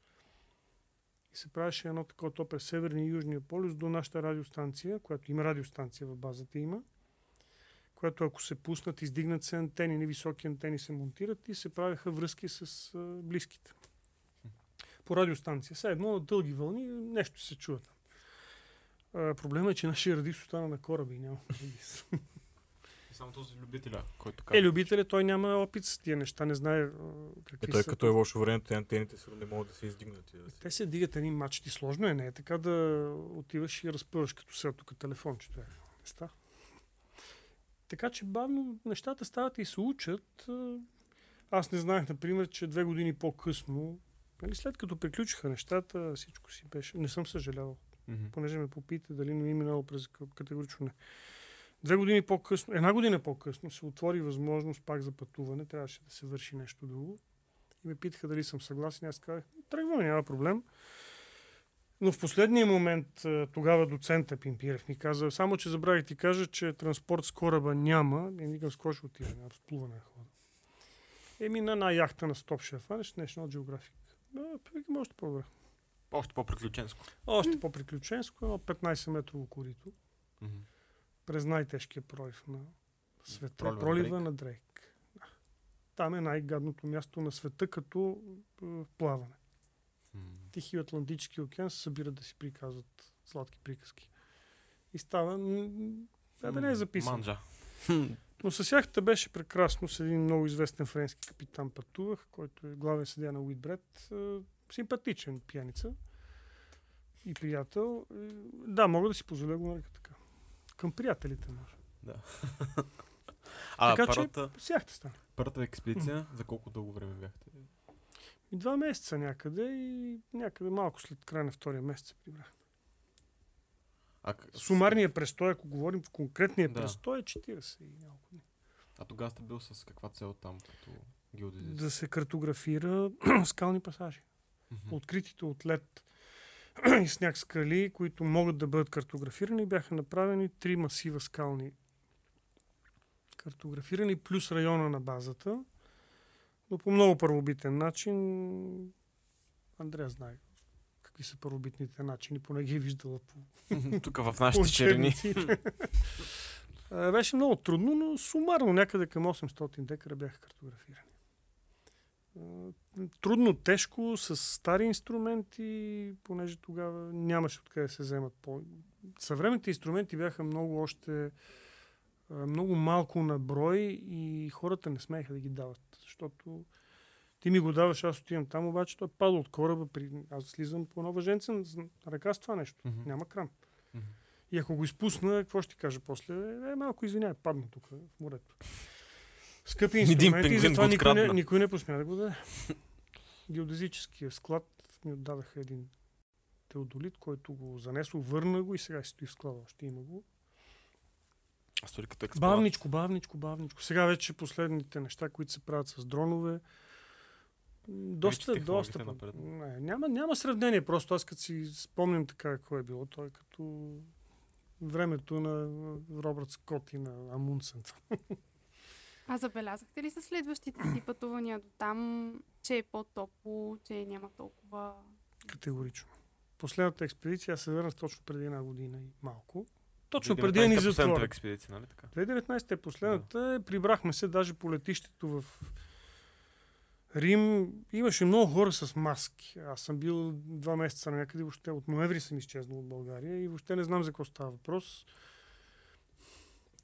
И се правеше едно такова то през Северния и Южния полюс до нашата радиостанция, която има радиостанция в базата има, която ако се пуснат, издигнат се антени, невисоки антени се монтират и се правеха връзки с а, близките. По радиостанция. Сега едно на дълги вълни, нещо се чува там. А, проблема е, че нашия радист остана на кораби и няма радист. Само този любителя, който Е, любителя, той няма опит с тия неща, не знае какви Е, той са. като е лошо време, те антените сигурно не могат да се издигнат. и Да се... Те се дигат едни мачти. Сложно е, не е така да отиваш и разпъваш като сега тук телефончето е. Неща. Така че бавно нещата стават и се учат. Аз не знаех, например, че две години по-късно, нали, след като приключиха нещата, всичко си беше. Не съм съжалявал, Мгм. понеже ме попита дали не ми е минало през категорично не. Две години по-късно, една година по-късно се отвори възможност пак за пътуване. Трябваше да се върши нещо друго. И ме питаха дали съм съгласен. Аз казах, тръгваме, няма проблем. Но в последния момент тогава доцента Пимпирев ми каза, само че забравих ти кажа, че транспорт с кораба няма. И викам, с кой ще отида? Няма с плуване да хода. Еми на една яхта на Стоп Шеф, фанеш National Geographic. Още по-добре. Още по-приключенско. Още по-приключенско, едно 15 метрово корито. Мгм. През най-тежкия пролив на света. Пролива на Пролива Дрейк. на Дрейк. Да. Там е най-гадното място на света като е, плаване. М. Тихи Атлантически океан се събират да си приказват сладки приказки. И става... м, Да не е записано. Манджа. Но с яхта беше прекрасно. С един много известен френски капитан пътувах, който е главен съдия на Уитбред. Е, Симпатичен пияница и приятел. Е, Да, мога да си позволя да го нарека така. Към приятелите може. А Така че- първата, С яхта стана. първата експедиция, за колко дълго време бяхте? И два месеца някъде и някъде малко след края на втория месец се прибрах. А, Сумарният престой, ако говорим в конкретния Да. престой, е 40 и няколко дни. а тогава сте бил с каква цел там, като геодезист? Да се картографира скални пасажи. Мгм. Откритите от лед и сняг скали, които могат да бъдат картографирани, бяха направени три масива скални картографирани, плюс района на базата, но по много първобитен начин. Андрея знае какви са първобитните начини, поне ги е виждала по Тук в нашите черни. Беше много трудно, но сумарно някъде към 800 декара бяха картографирани. Трудно, тежко, с стари инструменти, понеже тогава нямаше откъде да се вземат по... Съвременните инструменти бяха много още много малко на брой и хората не смееха да ги дават, защото ти ми го даваш, аз отивам там, обаче той пада от кораба, при... аз слизам по нова женца на ръка с това нещо. Мгм. Няма кран. Мгм. И ако го изпусна, какво ще кажа после? Е, малко извиняй, падна тук в морето. Скъпи инструменти, и затова никой не, никой не посмя да го даде. Геодезическия склад ми отдадаха един теодолит, който го занесло, върна го и сега си стои в склада. Още има го. Експлорат. Бавничко, бавничко, бавничко. Сега вече последните неща, които се правят с дронове, доста, Вече доста. напред. Не, няма, няма сравнение. Просто аз като си спомням така какво е било, той е като времето на Робърт Скот и на Амундсен. А забелязахте ли със следващите си пътувания до там, че е по-топло, че няма толкова... Категорично. Последната експедиция аз се върнах точно преди една година и малко. Точно 2019 преди да ни експедиция, нали така? 2019 е последната. Прибрахме се даже по летището в Рим. Имаше много хора с маски. Аз съм бил два месеца на някъде, въобще от ноември съм изчезнал от България и въобще не знам за какво става въпрос.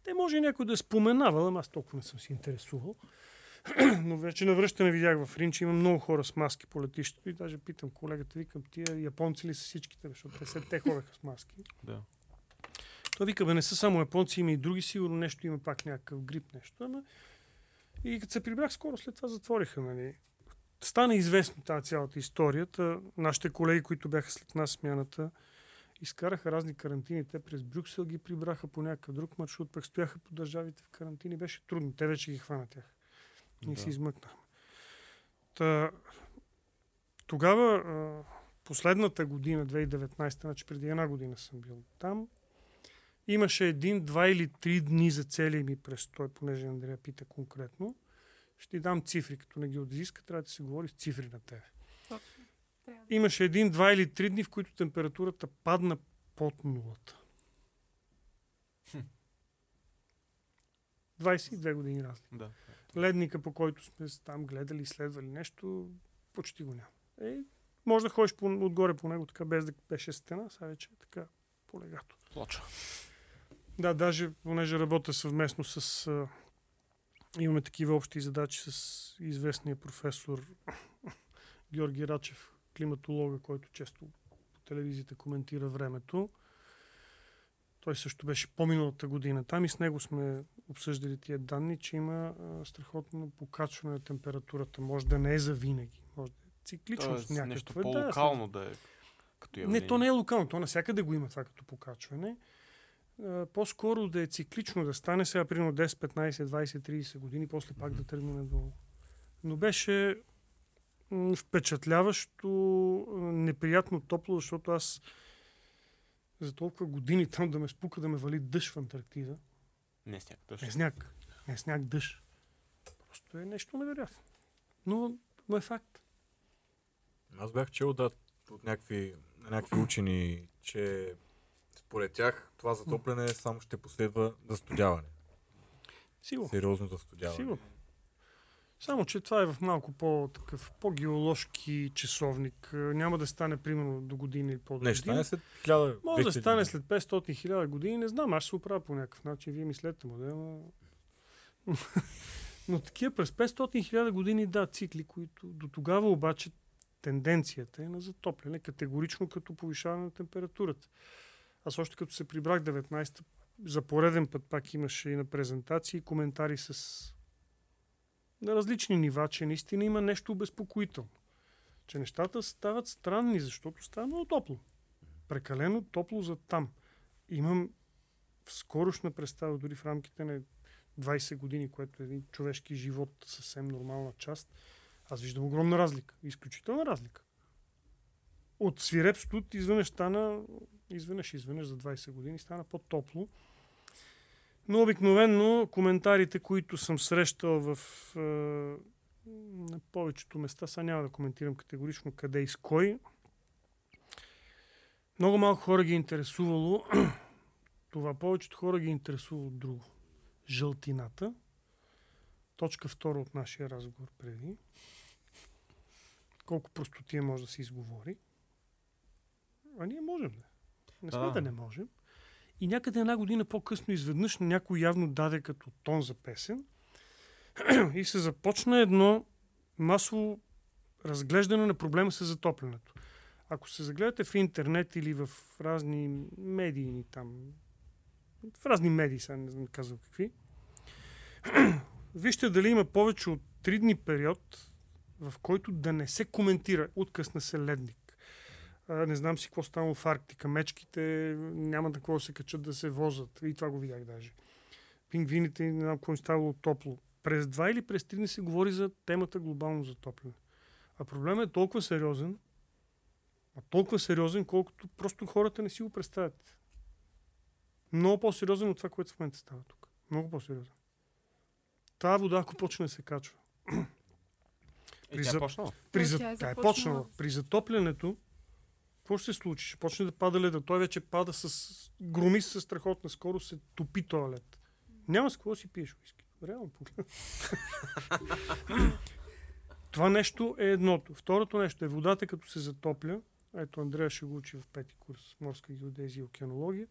Те може и някой да е споменавал, ама аз толкова не съм се интересувал. Но вече на връщане видях в Рим, че има много хора с маски по летището и даже питам колегата, викам, тия японци ли са всичките, защото те, се, те ходеха с маски. Да. Той вика, бе, не са само японци, има и други, сигурно нещо има пак някакъв грип, нещо. Ама... И като се прибрах скоро, след това затвориха, нали. Стана известно тази цялата историята. Нашите колеги, които бяха след нас смяната, изкараха разни карантини. Те през Брюксел ги прибраха по някакъв друг маршрут, пък стояха по държавите в карантини. Беше трудно. Те вече ги хвана тях. Ние Да. се измъкнахме. Та, тогава, последната година, 2019, значи преди една година съм бил там, Имаше един, два или три дни за целия ми престой, понеже Андрея пита конкретно. Ще ти дам цифри, като не ги отзиска, трябва да се говори с цифри на тебе. Имаше един, два или три дни, в които температурата падна под нулата. 22 години разлика. Да. Ледника, по който сме там гледали, изследвали нещо, почти го няма. Е, може да ходиш по, отгоре по него, така без да беше стена, сега вече е така полегато. Плоча. Да, даже понеже работя съвместно с... А, имаме такива общи задачи с известния професор Георги Рачев, климатолога, който често по телевизията коментира времето. Той също беше по-миналата година там и с него сме обсъждали тия данни, че има а, страхотно покачване на температурата. Може да не е за винаги. Може да е циклично Тоест, някаква. нещо Да, по-локално да е. Като не, то не е локално, то навсякъде го има това като покачване. По-скоро да е циклично, да стане сега примерно 10, 15, 20, 30 години, после пак да тръгне надолу. Но беше впечатляващо, неприятно топло, защото аз за толкова години там да ме спука да ме вали дъжд в Антарктида. Не сняг. Не Точно. сняг. Не сняг, дъжд. Просто е нещо невероятно. Но, но е факт. Аз бях чел да, от някакви, някакви учени, че според тях това затопляне само ще последва застудяване. Сигурно. Сериозно застудяване. Сигурно. Само, че това е в малко по-такъв, по-геоложки часовник. Няма да стане, примерно, до година или по-до Не, ще стане след 1000 Може да 2000 стане след 500-1000 години, не знам, аз ще се оправя по някакъв начин, вие мислете му, да, ама... Но такива през 500-1000 години, да, цикли, които до тогава обаче тенденцията е на затопляне, категорично като повишаване на температурата. Аз още като се прибрах 19-та, за пореден път пак имаше и на презентации коментари с на различни нива, че наистина има нещо обезпокоително. Че нещата стават странни, защото става много топло прекалено топло за там. Имам скорошна представа, дори в рамките на 20 години, което е един човешки живот, съвсем нормална част. Аз виждам огромна разлика. Изключителна разлика. От свирепство изведнъж стана, изведнъж, изведнъж за 20 години стана по-топло. Но обикновенно коментарите, които съм срещал в е, на повечето места, сега няма да коментирам категорично къде и с кой, много малко хора ги е интересувало това. Повечето хора ги е интересувало друго. Жълтината. Точка втора от нашия разговор преди. Колко простотия може да се изговори. А ние можем да. Не сме Да. да не можем. И някъде една година по-късно изведнъж някой явно даде като тон за песен и се започна едно масово разглеждане на проблема с затоплянето. Ако се загледате в интернет или в разни медийни там, в разни медии, сега не знам казвам какви, вижте дали има повече от 3 дни период, в който да не се коментира откъсна се ледник. А, не знам си какво станало в Арктика. Мечките няма да какво да се качат да се возят. И това го видях даже. Пингвините не знам какво им ставало топло. През два или през три дни се говори за темата глобално затопляне. А проблемът е толкова сериозен, а толкова сериозен, колкото просто хората не си го представят. Много по-сериозен от това, което в момента става тук. Много по-сериозен. Тая вода, ако почне да се качва. Е, При тя за- е. При, за... тя е тя е почнала. При затоплянето, какво ще се случи? Ще почне да пада леда. Той вече пада с громи с страхотна скорост, се топи този лед. Няма с какво си пиеш уиски. Реално. Това нещо е едното. Второто нещо е водата, като се затопля. Ето Андрея ще го учи в пети курс морска геодезия и океанология.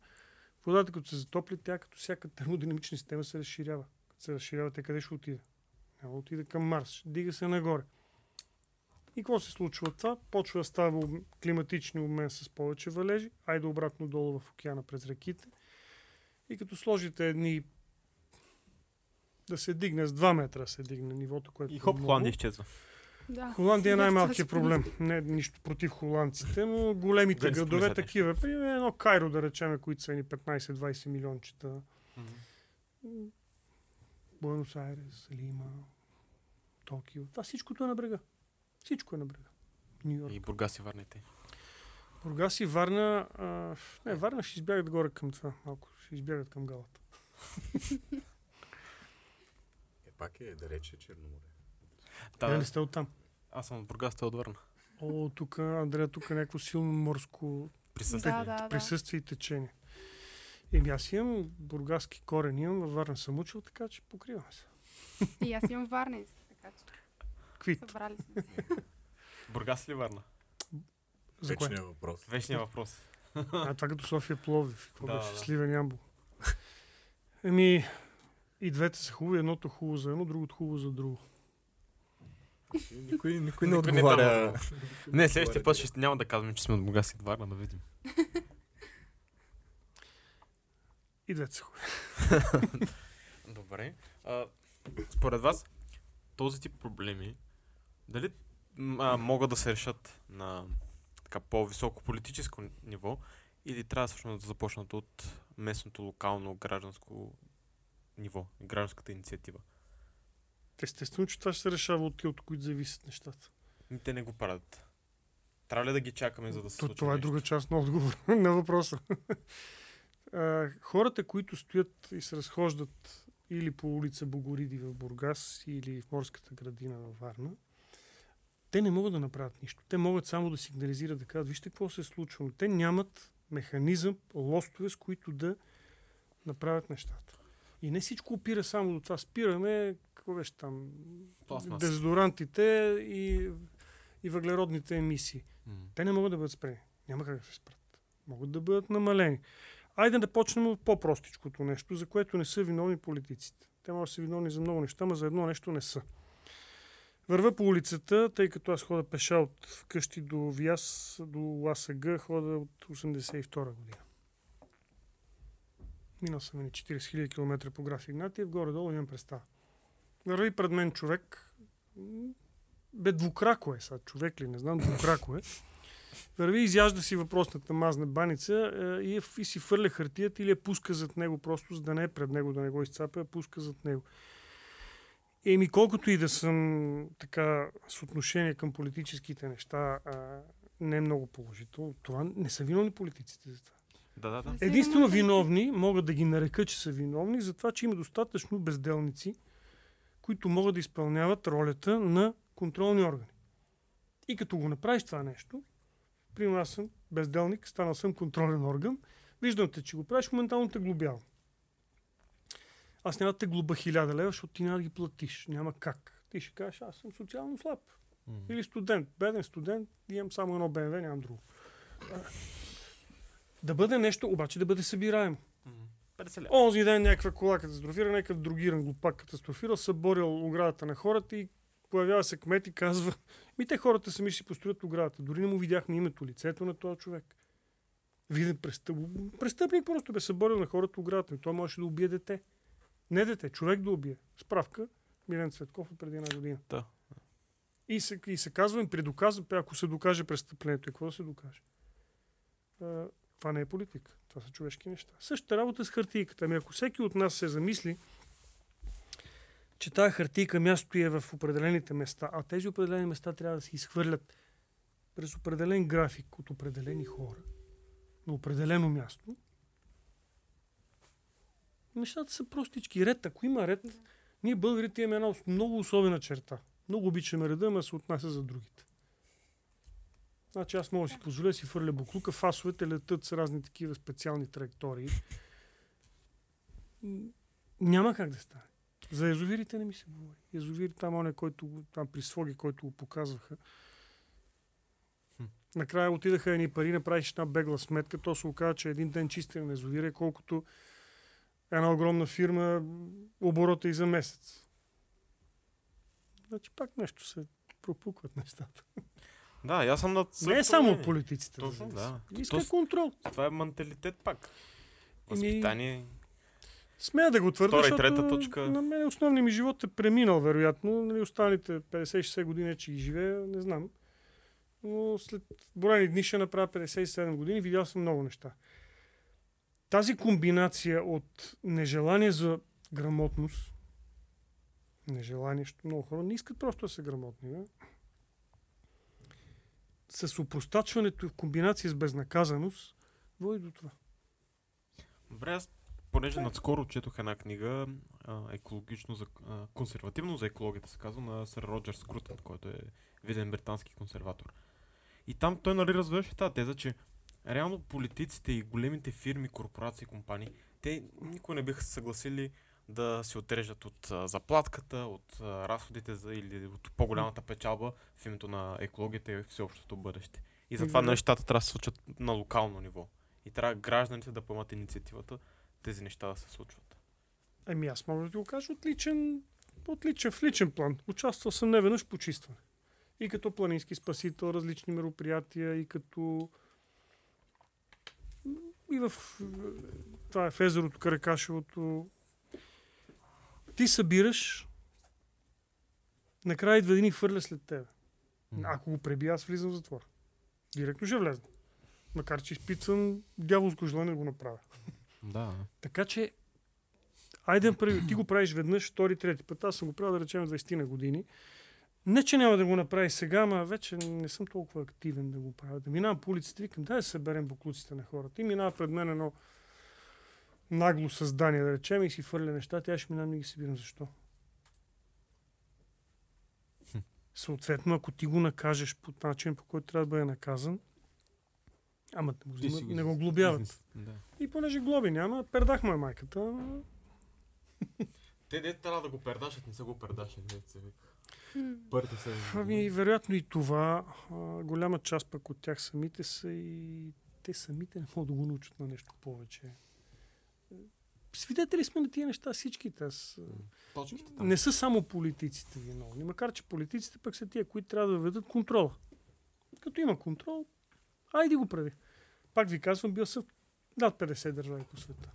Водата, като се затопля, тя като всяка термодинамична система се разширява. Като се разширява, те къде ще отиде? Няма да отиде към Марс. Дига се нагоре. И какво се случва това? Почва да става климатични обмен с повече валежи, айде обратно долу в океана през реките. И като сложите едни да се дигне с 2 метра, се дигне нивото, което И е хоп, много. Холандия изчезва. Да. Холандия е най-малкият проблем. Не нищо против холандците, но големите градове такива. Примерно едно Кайро, да речем, които са ни 15-20 милиончета. Буенос Айрес, Лима, Токио. Това всичкото е на брега. Всичко е на брега. Нью Йорк. И Бургас и Варнете. Бургас и Варна. А, не, Варна ще избягат горе към това. Малко Ще избягат към галата. Е, пак е далече Черноморе. Да, Да, да. не сте оттам. Аз съм от Бургас, те от Върна. О, тук, Андрея, тук е някакво силно морско Присъствие. Да, да, да. присъствие и течение. Еми аз имам бургаски корен, имам, във Варна съм учил, така че покриваме се. И аз имам варненски, така че Квит. събрали сме се. Бургас ли Варна? За кое? Вечният въпрос. Вечният въпрос. А, това като София Пловдив. Какво Да, беше? да. Сливен Ямбол. Еми, и двете са хубави. Едното хубаво за едно, другото хубаво за друго. Никой, никой не Никой не отговаря. дава Не, следващия път ще няма да казваме, че сме от Бургас и Варна, да видим. И двете са хубави. Добре. А, според вас, този тип проблеми, дали а, могат да се решат на така по-високо политическо ниво или трябва всъщност да започнат от местното локално гражданско ниво, гражданската инициатива? Естествено, че това ще се решава от тия, от които зависят нещата. Те не го правят. Трябва ли да ги чакаме, за да се случи това е нещо? друга част на отговор на въпроса. Хората, които стоят и се разхождат или по улица Богориди в Бургас, или в морската градина във Варна, те не могат да направят нищо. Те могат само да сигнализират, да кажат, вижте какво се е случвало. Те нямат механизъм, лостове, с които да направят нещата. И не всичко опира само до това. Спираме, какво беше там, Пластмаса. дезодорантите и, и въглеродните емисии. Те не могат да бъдат спрени. Няма как да се спрат. Могат да бъдат намалени. Айде да почнем от по-простичкото нещо, за което не са виновни политиците. Те могат да са виновни за много неща, но за едно нещо не са. Върва по улицата, тъй като аз хода пеша от вкъщи до Вяс, до ЛАСГ, хода от 82 година. Минал съм ни 40 000 км по граф Игнатиев, горе-долу имам представа. Върви пред мен човек, бе двукрако е сега, човек ли, не знам, двукрако е. Върви, изяжда си въпросната мазна баница е, и, е, и си фърля хартията или я пуска зад него, просто за да не е пред него, да не го изцапа, я пуска зад него. Еми, колкото и да съм така с отношение към политическите неща, а, не е много положително. Това не са виновни политиците за това. Да, да, да. Единствено виновни. виновни, могат да ги нарека, че са виновни, за това, че има достатъчно безделници, които могат да изпълняват ролята на контролни органи. И като го направиш това нещо, примерно аз съм безделник, станал съм контролен орган, виждам те, че го правиш, моментално те глобявам. Аз няма да те глоба хиляда лева, защото ти няма да ги платиш. Няма как. Ти ще кажеш, аз съм социално слаб. М. Или студент, беден студент, имам само едно БМВ, нямам друго. Да бъде нещо, обаче да бъде събираемо. М. 50 лева. Онзи ден някаква кола катастрофира, някакъв другиран глупак катастрофирал, съборил оградата на хората и появява се кмет и казва, ми те хората сами ще си построят оградата. Дори не му видяхме името, лицето на този човек. Виден престъп... престъпник просто бе съборил на хората оградата. Той можеше да убие дете. Не дете, човек да убие. Справка, Милен Цветков е преди една година. Да. И се, и се казва, им предоказва, ако се докаже престъплението, и какво да се докаже? А, това не е политика. Това са човешки неща. Същата работа с хартийката. Ами ако всеки от нас се замисли, че тази хартийка място е в определените места, а тези определени места трябва да се изхвърлят през определен график от определени хора на определено място, нещата са простички. Ред, ако има ред, ние българите имаме една много особена черта. Много обичаме реда, ама се отнася за другите. Значи аз мога да си позволя си фърля буклука, фасовете летат с разни такива специални траектории. Няма как да стане. За язовирите не ми се говори. Язовир там, оне, който, там при Своги, който го показваха. Накрая отидаха едни пари, направиш една бегла сметка, то се оказа, че един ден чистене на язовира е колкото една огромна фирма оборота и за месец. Значи пак нещо се пропукват нещата. Да, аз съм на Не е само мнение. политиците. Точно, да. Иска Тоест- контрол. Това е менталитет пак. Еми, Възпитание. Смея да го твърда, Втора и трета точка. на мен основният ми живот е преминал, вероятно. Нали, останалите 50-60 години, че ги живея, не знам. Но след броени дни ще направя 57 години, видял съм много неща. Тази комбинация от нежелание за грамотност, нежелание, защото много хора не искат просто да са грамотни, да? с упростачването в комбинация с безнаказаност, води до това. Добре, аз понеже наскоро четох една книга, екологично за, консервативно за екологията се казва, на сър Роджер Скрутън, който е виден британски консерватор. И там той нали развиваше тази теза, че реално политиците и големите фирми, корпорации, компании, те никой не биха се съгласили да се отрежат от а, заплатката, от а, разходите за, или от по-голямата печалба в името на екологията и всеобщото бъдеще. И затова Добре. нещата трябва да се случат на локално ниво. И трябва гражданите да поемат инициативата тези неща да се случват. Еми аз мога да ти го кажа от личен, от личен, в личен план. Участвал съм не веднъж в почистване. И като планински спасител, различни мероприятия, и като и в това е в езерото Каракашевото. Ти събираш, накрая идва един и хвърля след тебе. Ако го преби, аз влизам в затвор. Директно ще влезна. Макар, че изпитвам дяволско желание да го направя. Да. Така че, айде, ти го правиш веднъж, втори, трети път. Аз съм го правил, да речем, 20 на години. Не, че няма да го направи сега, ама вече не съм толкова активен да го правя. Да минавам по улиците, викам, дай да съберем буклуците на хората. И минава пред мен едно нагло създание, да речем, и си фърля нещата, аз ще минавам и ги събирам. Защо? Съответно, ако ти го накажеш по начин, по който трябва да бъде наказан, ама не, го взимат, не го глобяват. Да. И понеже глоби няма, пердах му е майката. Те дете трябва да го пердашат, не са го пердашат, не се вика. Първите са... Ами, вероятно и това. А, голяма част пък от тях самите са и те самите не могат да го научат на нещо повече. Свидетели сме на тия неща всичките. Аз, Точките а, не са само политиците виновни. Макар, че политиците пък са тия, които трябва да ведат контрола. Като има контрол, айди го прави. Пак ви казвам, бил съм над 50 държави по света.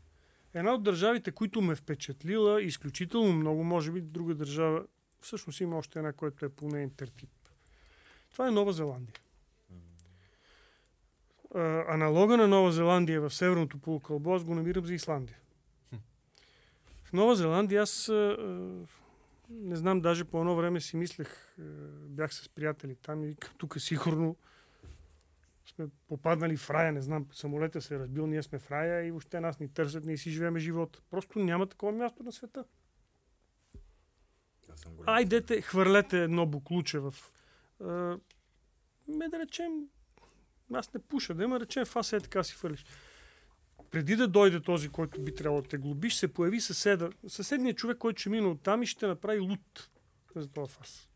Една от държавите, които ме впечатлила изключително много, може би друга държава, всъщност има още една, която е по нейн тертип. Това е Нова Зеландия. А, аналога на Нова Зеландия в Северното полукълбо аз го намирам за Исландия. В Нова Зеландия аз а, не знам, даже по едно време си мислех, а, бях с приятели там и тук сигурно сме попаднали в рая, не знам, самолета се е разбил, ние сме в рая и въобще нас ни търсят, ние си живееме живота. Просто няма такова място на света. Аз съм голям. Айдете, хвърлете едно буклуче в... А, ме да речем, аз не пуша, да има речем, аз е така си хвърлиш. Преди да дойде този, който би трябвало да те глобиш, се появи съседа, съседният човек, който ще мине оттам и ще направи лут за този фас.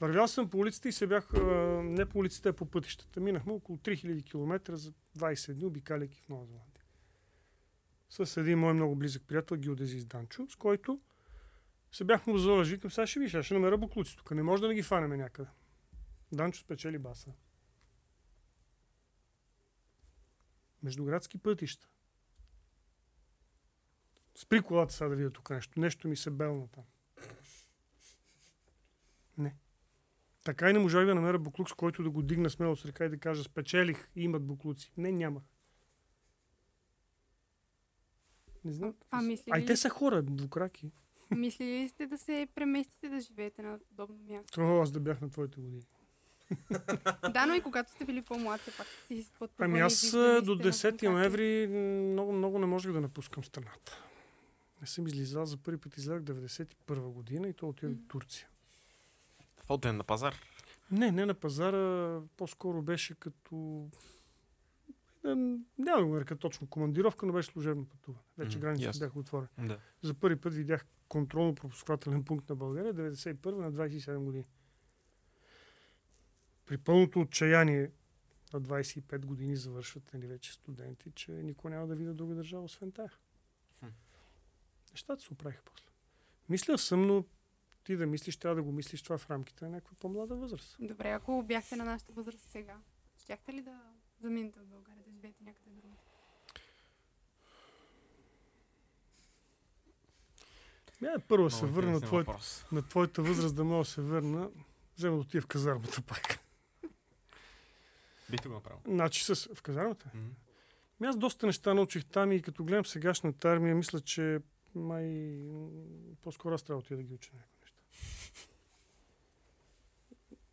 Вървял съм по улицата и се бях, а, не по улицата, а по пътищата. Минахме около 3000 км за 20 дни, обикаляйки в Нова Зеландия. С един мой много близък приятел, геодезист Данчо, с който се бях му заложил, викам, сега ще виж, ще намеря буклуци тук. Не може да не ги фанеме някъде. Данчо спечели баса. Междуградски пътища. Спри колата сега да видя тук нещо. Нещо ми се белна там. Не. Така и не можах да намеря буклук, с който да го дигна смело с ръка и да кажа спечелих и имат буклуци. Не, нямах. Не знам. А мислили, Ай, те ли, са хора, двукраки. Мислили ли сте да се преместите да живеете на подобно място? То аз да бях на твоите години. да, но и когато сте били по-млад, все пак си пътували. Ами аз а, до сте 10 навън как е. ноември много, много не можех да напускам страната. Не съм излизал, за първи път излязах 91 година и то отидох в Турция. В ден на пазар. Не, не на пазара, по-скоро беше като... е, Няма да го нарека точно командировка, но беше служебно пътуване. Вече Мгм, границите ясно. бяха отворени. Да. За първи път видях контролно-пропускателен пункт на България 91 на 27 години. При пълното отчаяние на 25 години завършват нали, вече студенти, че никой няма да видя друга държава, освен тая. Хм. Нещата се оправиха после. Мисля съм, но ти да мислиш, трябва да го мислиш това в рамките на някаква по-млада възраст. Добре, ако бяхте на нашата възраст сега, щяхте ли да заминете от България, да живеете някъде друго? Я първо да се Много върна на, въпрос. на твоята възраст, да мога да се върна. Взема да отида в казармата пак. Бихте го направил. Значи с, в казармата? Ми аз доста неща научих там и като гледам сегашната армия, мисля, че май по-скоро аз трябва да отида да ги уча някои неща.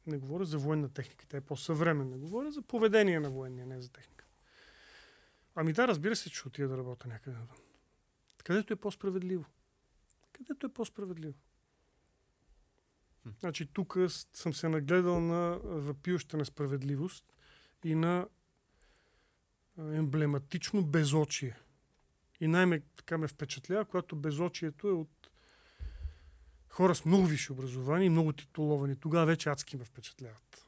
Не говоря за военна техника, тя е по-съвременна. Говоря за поведение на военния, не за техника. Ами да, разбира се, че отида да работя някъде навън. Където е по-справедливо. Където е по-справедливо. Значи тук съм се нагледал на въпиюща несправедливост и на емблематично безочие. И най-ме така ме впечатлява, когато безочието е от хора с много висше образование и много титуловани. Тогава вече адски ме впечатляват.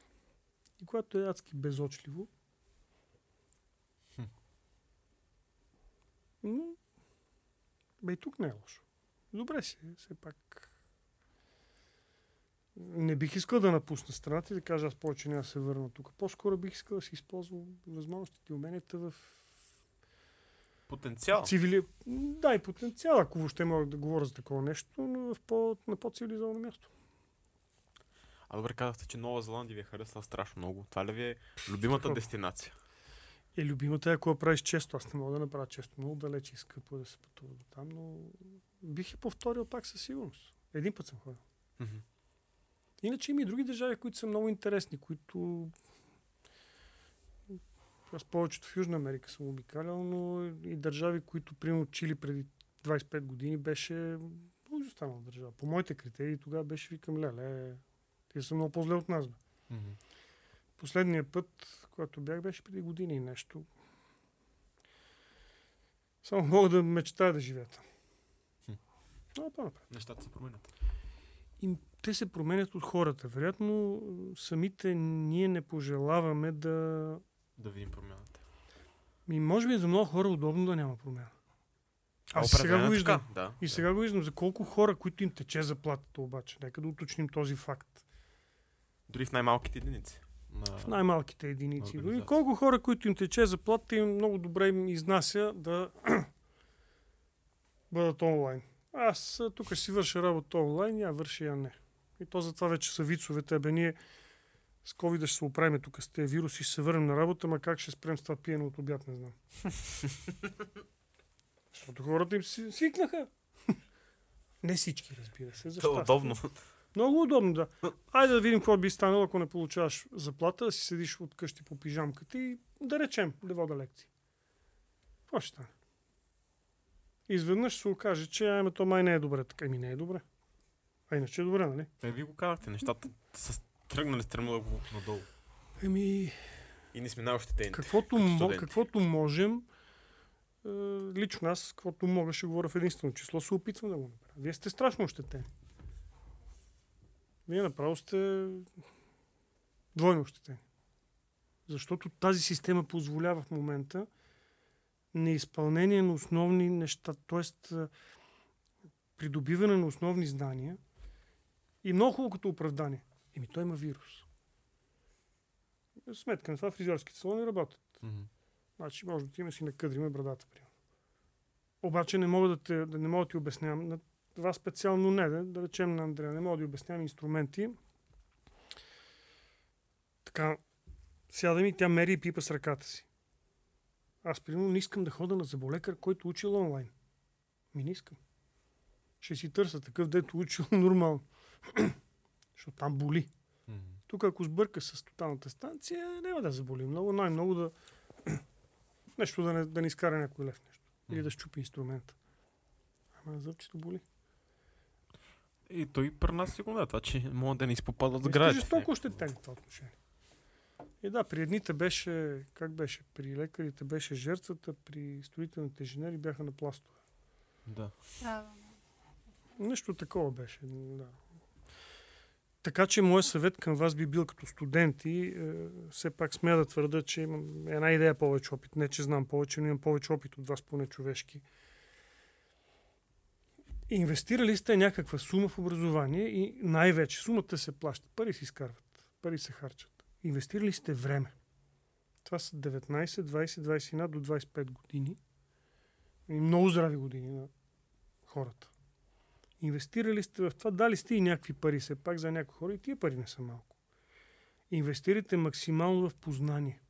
И когато е адски безочливо, но, бе и тук не е лошо. Добре си, все пак. Не бих искал да напусна страната и да кажа аз повече няма да се върна тук. По-скоро бих искал да си използвам възможностите и уменията в Потенциал. цивили... Да, и потенциал, ако въобще мога да говоря за такова нещо, но в по... на по-цивилизовано място. А добре казахте, че Нова Зеландия ви е харесала страшно много. Това ли ви е любимата Страхотно. дестинация? Е, любимата е, ако я правиш често. Аз не мога да направя често. Много далече и скъпо е да се пътува до там, но бих я повторил пак със сигурност. Един път съм ходил. Мгм. Иначе има и други държави, които са много интересни, които аз повечето в Южна Америка съм обикалял, но и държави, които, примерно, Чили преди 25 години беше много изостанала държава. По моите критерии тогава беше, викам, леле, те са много по-зле от нас. Бе. Мгм. Последния път, когато бях, беше преди години и нещо. Само мога да мечтая да живея там. Но по-напред. Нещата се променят. И те се променят от хората. Вероятно, самите ние не пожелаваме да... Да видим промяната. Ми, може би за много хора удобно да няма промяна. А, Аз сега определено го е виждам. така, Да. И сега го виждам за колко хора, които им тече заплатата обаче. Нека да уточним този факт. Дори в най-малките единици. На... В най-малките единици. Дори Организация. колко хора, които им тече заплатата, им много добре им изнася да бъдат онлайн. Аз тук ще си върша работа онлайн, я върши, я не. И то затова вече са вицовете. Бе, ние с COVID ще се оправим тук с тези вируси, ще се върнем на работа, ма как ще спрем с това пиене от обяд, не знам. Защото хората им си свикнаха. Не всички, разбира се. За То е удобно. Много удобно, да. Айде да видим какво би станало, ако не получаваш заплата, да си седиш от къщи по пижамката и да речем, да вода лекции. Какво ще стане? Изведнъж се окаже, че ами то май не е добре. Така ми не е добре. А иначе е добре, нали? Е, вие го казахте, нещата са тръгнали стремно надолу. Еми, И не сме най-ощетените. каквото, като мо, студенти. каквото можем, е, лично аз, каквото мога, ще говоря в единствено число, се опитвам да го направя. Вие сте страшно ощетени. Вие направо сте двойно ощетени. Защото тази система позволява в момента неизпълнение на основни неща, т.е. придобиване на основни знания и много хубаво като оправдание. Еми, той има вирус. Сметка на това фризьорските салони работят. Мгм. Значи може да ти имаш и накъдриме брадата, примерно. Обаче не мога да, те, да не мога да ти обяснявам, това специално не, да, да речем на Андрея, не мога да обяснявам инструменти. Така, сяда ми, тя мери и пипа с ръката си. Аз, примерно, не искам да хода на заболекар, който учил онлайн. Ми не искам. Ще си търся такъв, дето учил нормално. Защото там боли. Мгм. Тук ако сбърка с тоталната станция, няма да заболи много. Най-много да... нещо да не, да не изкара някой лев нещо. Или Мгм. да щупи инструмента. Ама зъбчето боли. И той при нас сигурно е това, че могат да ни изпопадат сградите. жестоко ощетени в това отношение. И да, при едните беше, как беше, при лекарите беше жертвата, при строителните инженери бяха на пластове. Да. Да, да. Нещо такова беше. Да. Така че моят съвет към вас би бил като студенти, е, все пак смея да твърда, че имам една идея повече опит. Не, че знам повече, но имам повече опит от вас, поне човешки. Инвестирали сте някаква сума в образование и най-вече сумата се плаща. Пари се изкарват, пари се харчат. Инвестирали сте време. Това са 19, 20, 21 до 25 години. И много здрави години на хората. Инвестирали сте в това, дали сте и някакви пари все пак за някои хора и тия пари не са малко. Инвестирайте максимално в познание.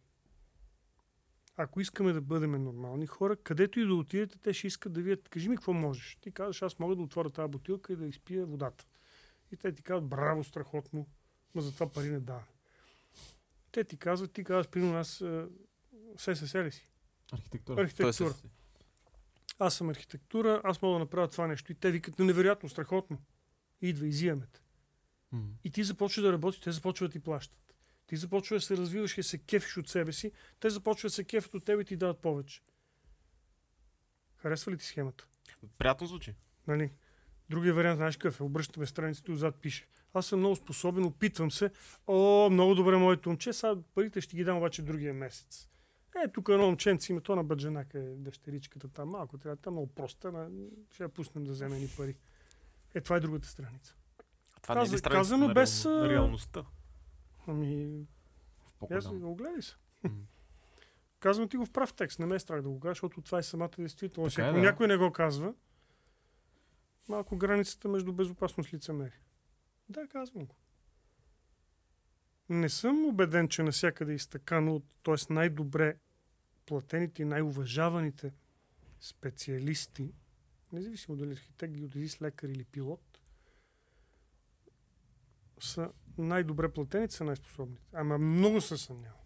Ако искаме да бъдем нормални хора, където и да отидете, те ще искат да видят, кажи ми какво можеш. Ти казваш, аз мога да отворя тази бутилка и да изпия водата. И те ти казват, браво, страхотно, но за това пари не дава. Те ти казват, ти казваш, примерно аз е, ССС ли си? Архитектура. Архитектура. Е аз съм архитектура, аз мога да направя това нещо. И те викат, невероятно, страхотно. Идва, изимаме те. М. И ти започваш да работиш, те започват да ти плащат. Ти започваш да се развиваш и да се кефиш от себе си, те започват да се кефят от тебе и ти дават повече. Харесва ли ти схемата? Приятно звучи. Нали? Другия вариант, знаеш какъв е? Обръщаме страницата и отзад пише. Аз съм много способен, опитвам се. О, много добре, моето момче. Сега парите ще ги дам обаче другия месец. Е, тук едно момченце има то на Баджанака, е дъщеричката там. Малко трябва, там много проста. На... Ще я пуснем да вземе ни пари. Е, това е другата страница. Това не е Каза- ли страницата казано без, реалността? Ами, аз по-голям. го гледай се. Казвам ти го в прав текст, не ме е страх да го кажа, защото това е самата действителност. Така е, Ако да. някой не го казва, малко границата между безопасност и лицемери. Да, казвам го. Не съм убеден, че навсякъде е изтъкано, т.е. най-добре платените и най-уважаваните специалисти, независимо дали архитект, геодезист, лекар или пилот, са най-добре платените, са най-способните. Ама много се съмнявам.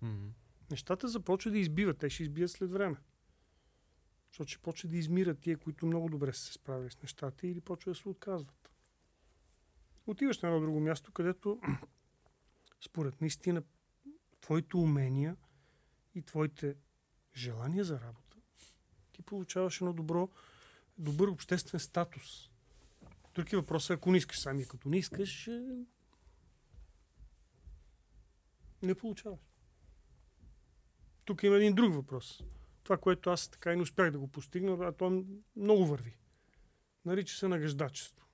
М. Нещата започват да избиват. Те ще избият след време. Защото ще почват да измират тия, които много добре са се справили с нещата или почват да се отказват. Отиваш на едно друго място, където според наистина твоите умения и твоите желания за работа, ти получаваш едно добро, добър обществен статус. Други въпрос е, ако не искаш сами, като не искаш, е, не получаваш. Тук има един друг въпрос. Това, което аз така и не успях да го постигна, а то много върви. Нарича се нагаждачество.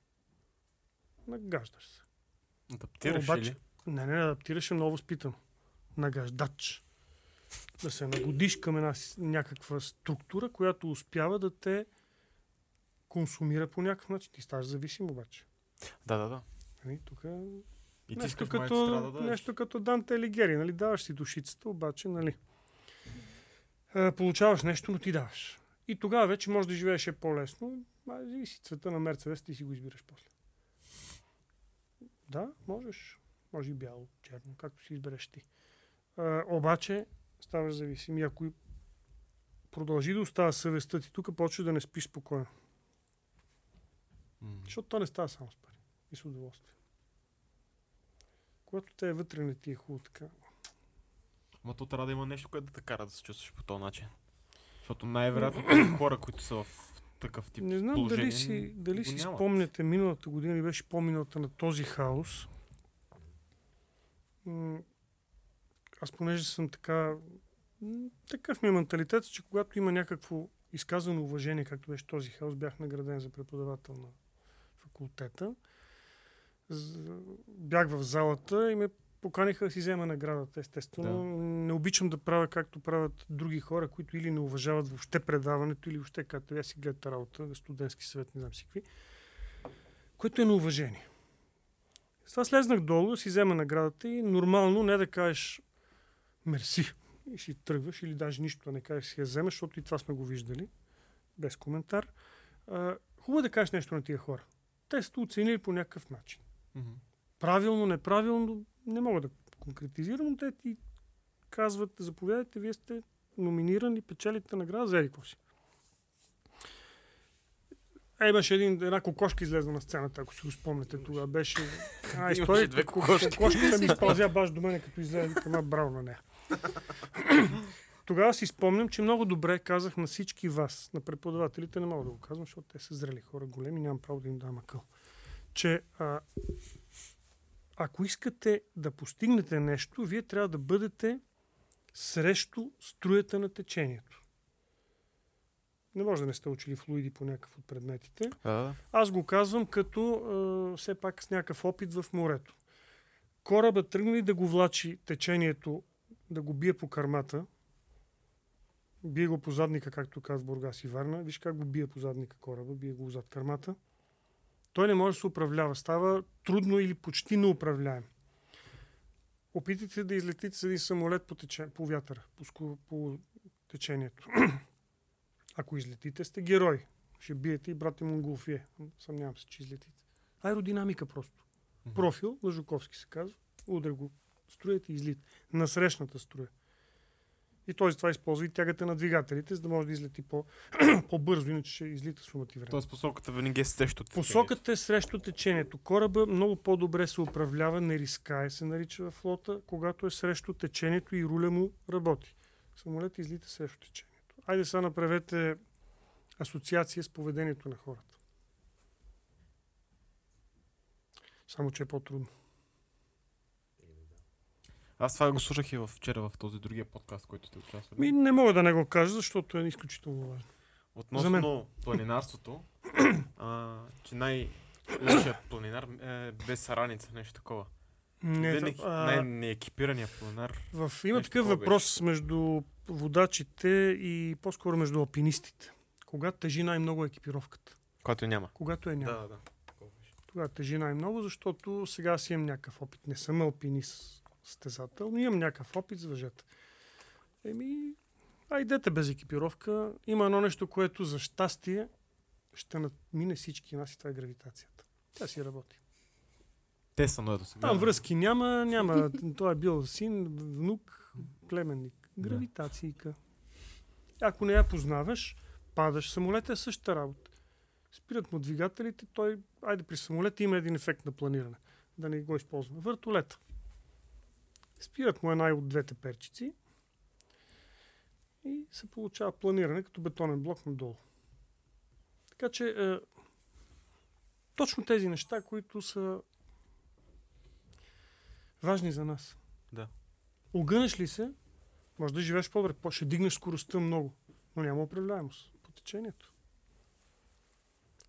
Нагаждаш се. Адаптираш Обаче- ли? Не, не, адаптираш е много възпитано. Нагаждач. Да се нагодиш към една някаква структура, която успява да те консумира по някакъв начин. Ти ставаш зависим обаче. Да, да, да. Нали, тук е И ти нещо, като, да дадеш. нещо като Данте Алигери, нали? Даваш си душицата, обаче, нали? Е, получаваш нещо, но ти даваш. И тогава вече можеш да живееш е по-лесно. А, зависи цвета на Мерцедес, ти си го избираш после. Да, можеш. Може и бяло, черно, както си избереш ти. А, обаче, ставаш зависим. И ако и продължи да остава съвестта ти, тук почва да не спиш спокойно. М. Защото то не става само с пари и с удоволствие. Когато те е вътре не ти е хубаво така. Ма то трябва да има нещо, което да те кара да се чувстваш по този начин. Защото най-вероятно хора, които са в такъв тип не знам дали си, дали си нямат. спомняте миналата година или беше по-миналата на този хаос. Аз понеже съм така... Такъв ми е менталитет, че когато има някакво изказано уважение, както беше този хаос, бях награден за преподавател на факултета. Бях в залата и ме поканиха да си взема наградата, естествено. Не обичам да правя както правят други хора, които или не уважават въобще предаването, или въобще като я си гледат работа, студентски съвет, не знам си какви. Което е на уважение. С това слезнах долу да си взема наградата и нормално не да кажеш мерси и си тръгваш или даже нищо да не кажеш си я вземеш, защото и това сме го виждали, без коментар. Хубаво е да кажеш нещо на тия хора. Те са оценили по някакъв начин. Мгм. Правилно, неправилно, не мога да конкретизирам, но те ти казват, заповядайте, вие сте номинирани, печелите награда за еди какво си. Е, имаше един, една кокошка излезна на сцената, ако си го спомняте тогава. Беше една история. две ко- кокошки. Кокошката ми изпълзя баш до мене, като излезе, а, браво на нея. Тогава си спомням, че много добре казах на всички вас, на преподавателите, не мога да го казвам, защото те са зрели хора, големи, нямам право да им дам акъл. Че а, ако искате да постигнете нещо, вие трябва да бъдете срещу струята на течението. Не може да не сте учили флуиди по някакъв от предметите. Да. Аз го казвам като а, все пак с някакъв опит в морето. Кораба тръгнали да го влачи течението, да го бие по кармата, бие го по задника, както казва Бургас и Варна. Виж как го бие по задника кораба, бие го зад кармата. Той не може да се управлява. Става трудно или почти неуправляем. Опитайте да излетите с един самолет по, тече, по вятъра, по, по течението. Ако излетите, сте герой. Ще биете и брат и Монголфие. Съмнявам се, че излетите. Аеродинамика просто. Мгм. Профил на Жуковски се казва. Удря го. Струят и излит. На срещната струя. И той затова използва и тягата на двигателите, за да може да излети по, по-бързо, иначе ще излита сумати време. Тоест посоката винаги е срещу течението. Посоката е срещу течението. Кораба много по-добре се управлява, не рискае се нарича флота, когато е срещу течението и руля му работи. Самолет излита срещу течението. Айде сега направете асоциация с поведението на хората. Само, че е по-трудно. Аз това го слушах и вчера в този другия подкаст, който сте участвали. Ми, не мога да не го кажа, защото е изключително важно. Относно планинарството, а, че най-лошият планинар е без раница, нещо такова. Не, Винаги а, най-неекипирания планинар. в, има такъв въпрос между водачите и по-скоро между алпинистите. Когато тежи най-много екипировката. Който няма. Когато е няма. Да, да. Тогава тежи най-много, защото сега си имам някакъв опит. Не съм алпинист състезател, но имам някакъв опит с въжета. Еми, айдете без екипировка. Има едно нещо, което за щастие ще надмине всички нас и това е гравитацията. Тя си работи. Те са но до сега. Там връзки няма, няма. Той е бил син, внук, племенник. Гравитацийка. Ако не я познаваш, падаш. Самолета е същата работа. Спират му двигателите, той, айде при самолета има един ефект на планиране. Да не го използваме. Въртолета. Спират му една от двете перчици и се получава планиране като бетонен блок надолу. Така че е, точно тези неща, които са важни за нас. Да. Огънеш ли се, може да живееш по-добре, по- ще дигнеш скоростта много, но няма управляемост по течението.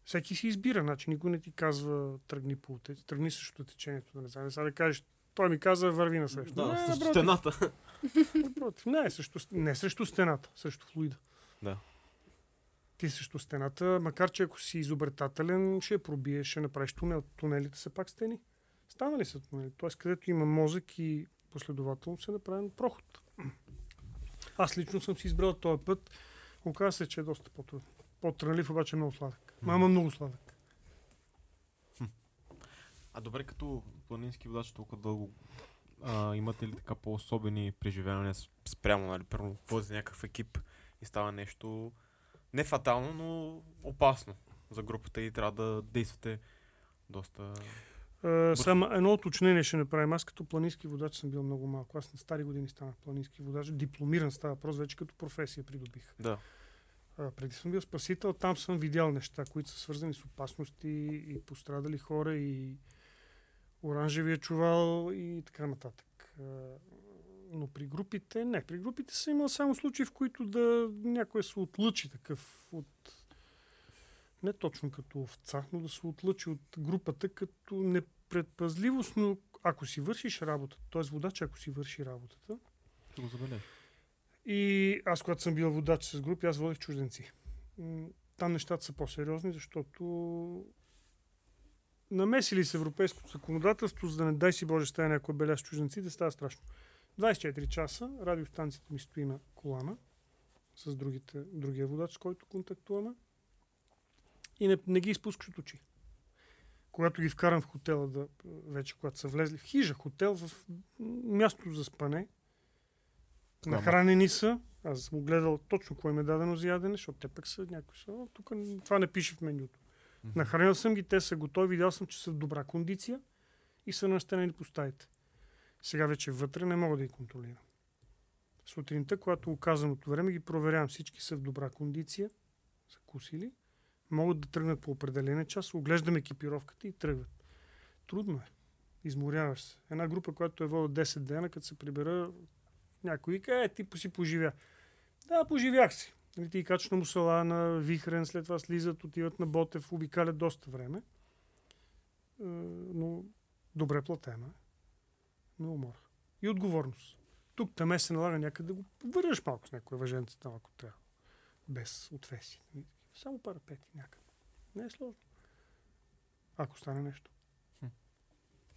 Всеки си избира, значи никой не ти казва тръгни по тръгни срещу течението. Да не знам, сега да кажеш, той ми каза върви на срещу. Да, не, с напротив, стената. напротив. Не, срещу, не срещу стената, срещу флуида. Да. Ти срещу стената, макар че ако си изобретателен, ще пробиеш, ще направиш тунел. Тунелите са пак стени. Станали са тунели. Тоест, където има мозък и последователно се направен проход. Аз лично съм си избрал този път. Оказва се, че е доста по-трудно. По-трънлив, обаче е много сладък. Мама много сладък. А добре, като планински водач толкова дълго, а, имате ли така по-особени преживявания спрямо, нали, първо, вози някакъв екип и става нещо не фатално, но опасно за групата и трябва да действате доста... Uh, само едно уточнение ще направим. Аз като планински водач съм бил много малко. Аз на стари години станах планински водач. Дипломиран става въпрос, вече като професия придобих. Да. А, преди съм бил спасител, там съм видял неща, които са свързани с опасности и пострадали хора и оранжевия чувал и така нататък. Но при групите, не. При групите съм имал само случаи, в които да някой се отлъчи такъв от не точно като овца, но да се отлъчи от групата като непредпазливост, но ако си вършиш работата, т.е. водач, ако си върши работата, го забележа. и аз, когато съм бил водач с групи, аз водих чужденци. Там нещата са по-сериозни, защото намесили се европейското законодателство, за да не дай си Боже стая някой беля с чужденците, става страшно. 24 часа радиостанцията ми стои на колана с другите, другия водач, с който контактуваме и не, не ги изпускаш от очи. Когато ги вкарам в хотела, да, вече когато са влезли в хижа, хотел, в място за спане, Голяма. Нахранени са. Аз съм гледал точно кое им е дадено за ядене, защото те пък са някои са. «О, Тук това не пише в менюто. Нахранил съм ги, те са готови, видял съм, че са в добра кондиция и са настанени по стаите. Сега вече вътре не мога да ги контролирам. Сутринта, когато оказаното време, ги проверявам. Всички са в добра кондиция, са кусили, могат да тръгнат по определен час, оглеждам екипировката и тръгват. Трудно е. Изморяваш се. Една група, която е водила 10 дена, като се прибера, някой вика, е, ти си поживя. Да, поживях си. Нали, ти качваш на мусала, на Вихрен, след това слизат, отиват на Ботев, обикалят доста време. Е, но добре платена. е. Но умор. И отговорност. Тук таме се налага някъде да го върнеш малко с някой въженце там, ако трябва. Без отвеси. Нали, Само парапети някъде. Не е сложно. Ако стане нещо. Хм.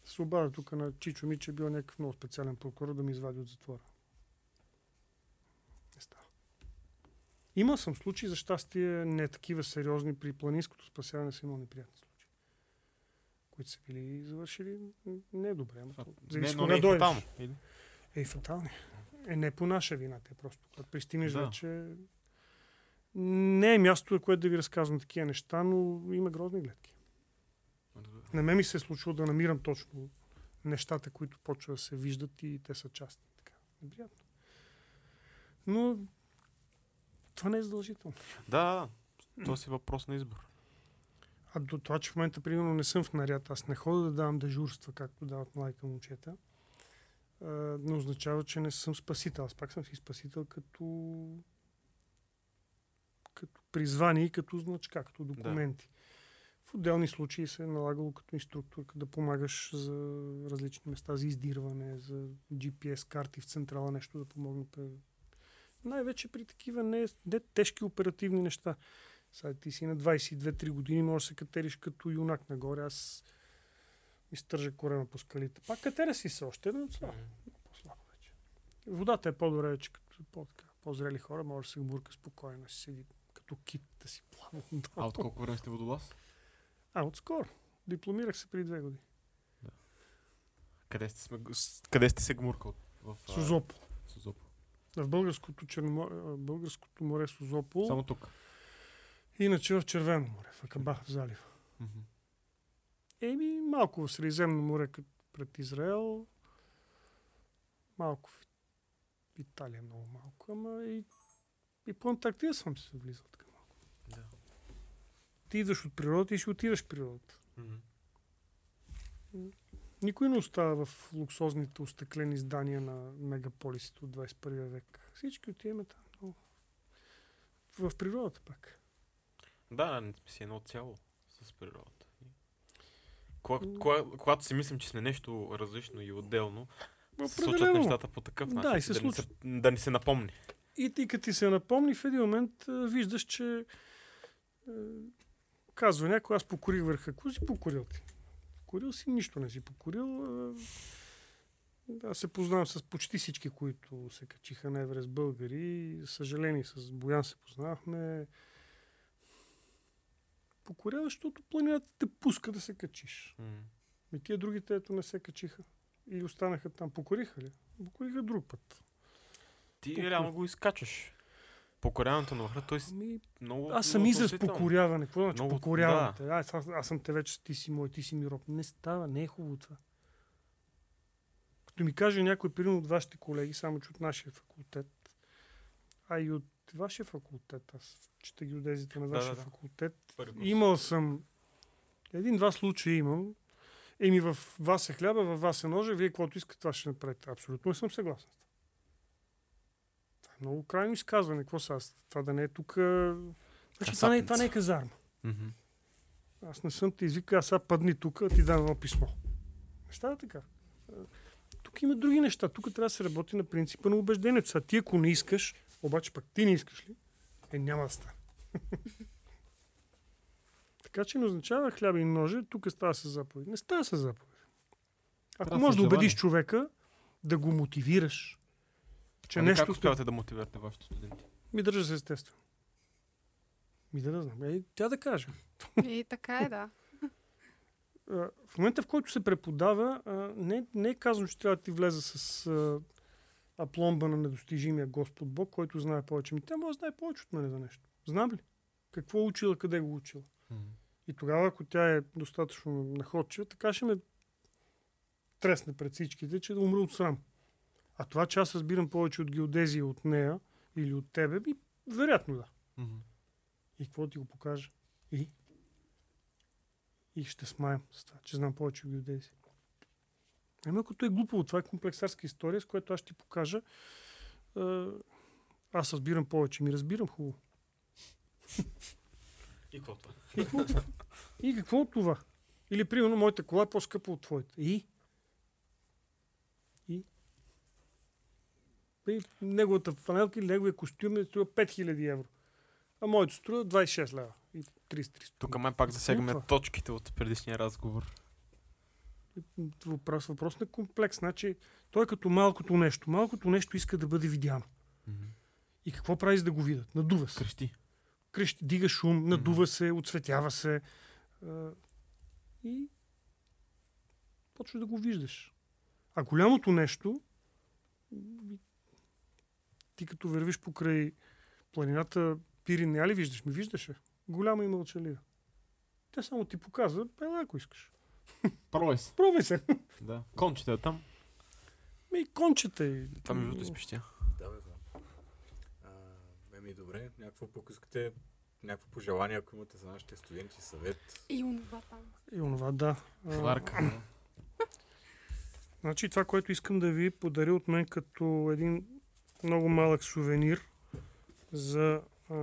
Се обадя тук на Чичо ми, че е бил някакъв много специален прокурор да ми извади от затвора. Не става. Имал съм случаи, за щастие, не такива сериозни. При планинското спасяване съм имал неприятни случаи. Които са били завършили м, не добре. ама зависи кога не е дойдеш. фатално. Или? Ей, фатални. е не по наша вина. Те просто, когато пристигнеш Да. вече, не е място, което да ви разказвам такива неща, но има грозни гледки. На мен ми се е случило да намирам точно нещата, които почва да се виждат и те са частни. Така, неприятно. Но това не е задължително. Да, да. То си въпрос на избор. А до това, че в момента, примерно, не съм в наряд, аз не ходя да давам дежурства, както дават младите момчета, а, не означава, че не съм спасител. Аз пак съм си спасител като като призвание и като значка, като документи. В отделни случаи се е налагало като инструктор да помагаш за различни места, за издирване, за GPS карти в централа, нещо да помогне. При- Най-вече при такива не, не тежки оперативни неща. Сега ти си на 22-3 години, можеш да се катериш като юнак нагоре. Аз изтържа корема по скалите. Пак катеря си се още, но слабо. По-слабо вече. Водата е по-добре вече, като по по-зрели хора, може да се бурка спокойно, да си седи като кит да си плава. А от колко време сте водолаз? А, отскоро. Дипломирах се преди две години. Къде сте, сме, къде сте се гмуркал? В а, Сузопо. Сузопо. В българското, черномо... а, българското море Сузопо. Само тук. Иначе в Червено море, в Акабах, в залива. Еми, малко в Средиземно море пред Израел. Малко в Италия много малко, ама и, и по Антарктида съм се влизал така малко. Да. Ти идваш от природата и си отиваш в природата. Никой не остава в луксозните остеклени здания на мегаполисите от 21 век. Всички отиваме там. Но... В природата пак. Да, не сме си едно цяло с природата. Кога, кога, когато си мислим, че сме нещо различно и отделно, се случват Определено. нещата по такъв Да, начин, и се да, ни се, да ни се напомни. И ти като ти се напомни, в един момент виждаш, че казва някой, аз покорих върха. Си покорил ти? Покорил си, нищо не си покорил. Аз се познавам с почти всички, които се качиха на Еврест българи. Съжаление, с Боян се познавахме. Покоряваш, защото планината те пуска да се качиш. М. И тия другите, ето не се качиха. И останаха там. Покориха ли? Покориха друг път. Ти Покор- реално го изкачаш. Покоряването на върха, той Ами, много Аз съм много относително. покоряване. Какво значи Много- покоряването? Аз, аз, аз съм те вече, ти си мой, ти си ми роб. Не става, не е хубаво това. Като ми каже някой, примерно от вашите колеги, само че от нашия факултет, а и от вашия факултет, аз чета геодезите на Да, вашия да, да. факултет, курс. имал съм, един-два случая имам, еми в вас е хляба, във вас е ножа, вие каквото искате, това ще направите. Абсолютно не съм съгласен с това. Това е много крайно изказване. Какво са? Аз, това да не е тук... Значи, това, не, е- това не е казарма. Мгм. Аз не съм те извикал, аз сега падни тук, ти дам едно писмо. Не става така. А, Тук има други неща. Тук трябва да се работи на принципа на убеждението. Сега ти ако не искаш, обаче пък ти не искаш ли, е няма да стане. така че не означава хляба и ноже, тук става с заповед. Не става с заповед. Ако можеш да убедиш човека, да го мотивираш, че Ами нещо... Как успявате да мотивирате вашите студенти? Ми държа се естествено. Ми да, да знам. Е, тя да каже. И така е, да. В момента, в който се преподава, не, не е казано, че трябва да ти влезе с апломба на недостижимия Господ Бог, който знае повече. Ми тя може да знае повече от мен за нещо. Знам ли? Какво е учила, къде го е учила? И тогава, ако тя е достатъчно находчива, така ще ме тресне пред всичките, че да умра от срам. А това, че аз разбирам повече от геодезия от нея или от тебе, би, вероятно да. Мгм. И какво ти го покажа? И? И ще смаем с това, че знам повече от геодезия. Ами ако то е глупаво, това е комплексарска история, с която аз ще ти покажа. Аз разбирам повече, ми разбирам хубаво. И какво това? И какво, и какво от това? Или, примерно, моята кола е по-скъпа от твоята. И? И неговата фанелка или неговия костюм е струва 5000 евро. А моето струва 26 лева. И 30-300. Тук май пак засягаме това? точките от предишния разговор. Въпрос, въпрос на комплекс. Значи, той е като малкото нещо. Малкото нещо иска да бъде видяно. И какво прави за да го видят? Надува се. Крещи. крещи, дига шум, надува се, оцветява се а, и почва да го виждаш. А голямото нещо, Ти като вървиш покрай планината, Пирин не ли виждаш? Ми виждаше. Голяма и мълчалива. Те само ти показват, ела ако искаш. Пробвай се. Пробвай се. Да. Кончета там. Ми кончета и... Това ми другото изпищя. Да, бе, знам. А, ме ми добре, някакво пък искате, някакво пожелание, ако имате за нашите студенти, съвет. И онова там. И онова, да. А, Варка. Значи това, което искам да ви подаря от мен като един много малък сувенир за а,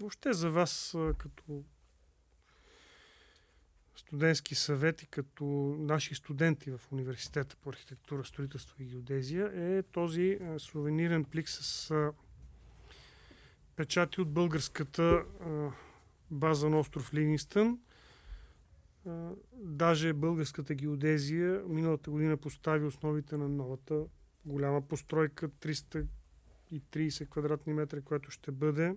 въобще за вас а, като студентски съвет и като наши студенти в университета по архитектура, строителство и геодезия е този а, сувенирен плик с а, печати от българската а, база на остров Ливингстън. Даже българската геодезия миналата година постави основите на новата голяма постройка 330 квадратни метра, която ще бъде.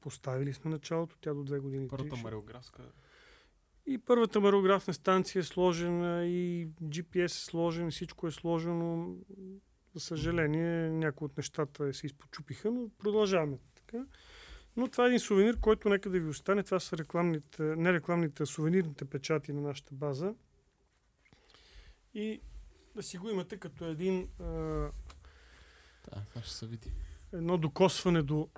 Поставили сме началото, тя до две години. Първата мариографска. И първата марографна станция е сложена, и GPS е сложен, всичко е сложено. За съжаление, някои от нещата се изпочупиха, но продължаваме така. Но това е един сувенир, който нека да ви остане. Това са рекламните, не рекламните, а сувенирните печати на нашата база. И да си го имате като един, а, Да, това ще се види. едно докосване до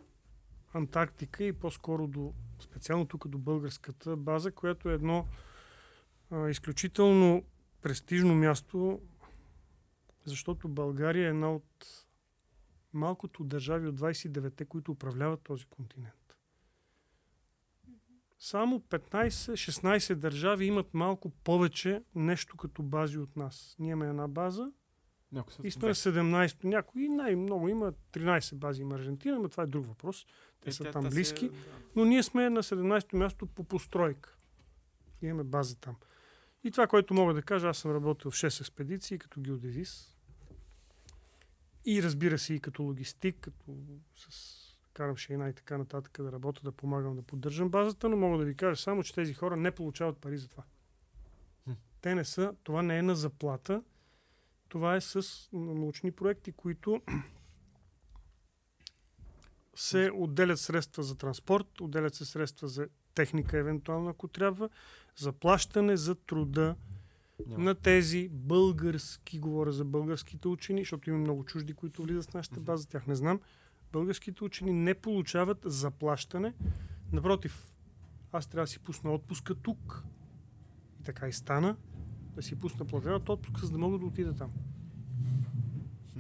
Антарктика и по-скоро до специално тук до българската база, която е едно а, изключително престижно място, защото България е една от малкото държави от 29-те, които управляват този континент. Само 15-16 държави имат малко повече нещо като бази от нас. Ние имаме една база, и сме на 17-то. Някои най-много има 13 бази има Аржентина, но това е друг въпрос. Те са там близки. Но ние сме на 17-то място по постройка. Имаме база там. И това, което мога да кажа, аз съм работил в 6 експедиции като геодезист. И разбира се и като логистик, като с карам шейна и така нататък да работя, да помагам да поддържам базата, но мога да ви кажа само, че тези хора не получават пари за това. Хм. Те не са, това не е на заплата, това е с научни проекти, които се отделят средства за транспорт, отделят се средства за техника, евентуално, ако трябва, за плащане за труда на тези български, говоря за българските учени, защото има много чужди, които влизат в нашата база, тях не знам. Българските учени не получават заплащане. Напротив, аз трябва да си пусна отпуска тук. И така и стана. Да си пусна платената отпуска, за да мога да отида там.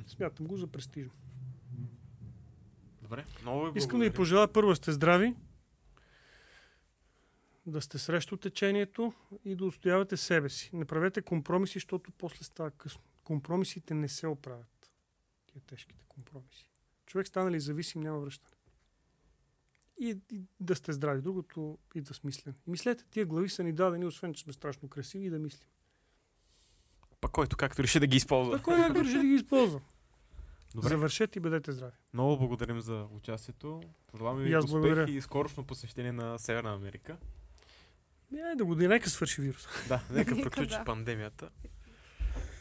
Смятам го за престижно. Добре. Много ви Искам да ви пожелая първо сте здрави, да сте срещу течението и да устоявате себе си. Не правете компромиси, защото после става късно. Компромисите не се оправят. Тия тежките компромиси. Човек станали зависим, няма връщане. И, и да сте здрави. Другото и да смислен. И мислете, тия глави са ни дадени, освен че сме страшно красиви и да мислим. Пък който както реши да ги използва. А кой как държи да ги използва? Добре. Завършете и бъдете здрави. Много благодарим за участието. Пожелаваме ви успех благодаря. и скорошно посещение на Северна Америка. Е, Айде да го да нека свърши вирус. Да, нека приключи пандемията.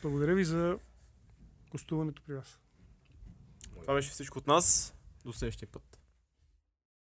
Благодаря ви за гостуването при вас. Това беше всичко от нас. До следващия път.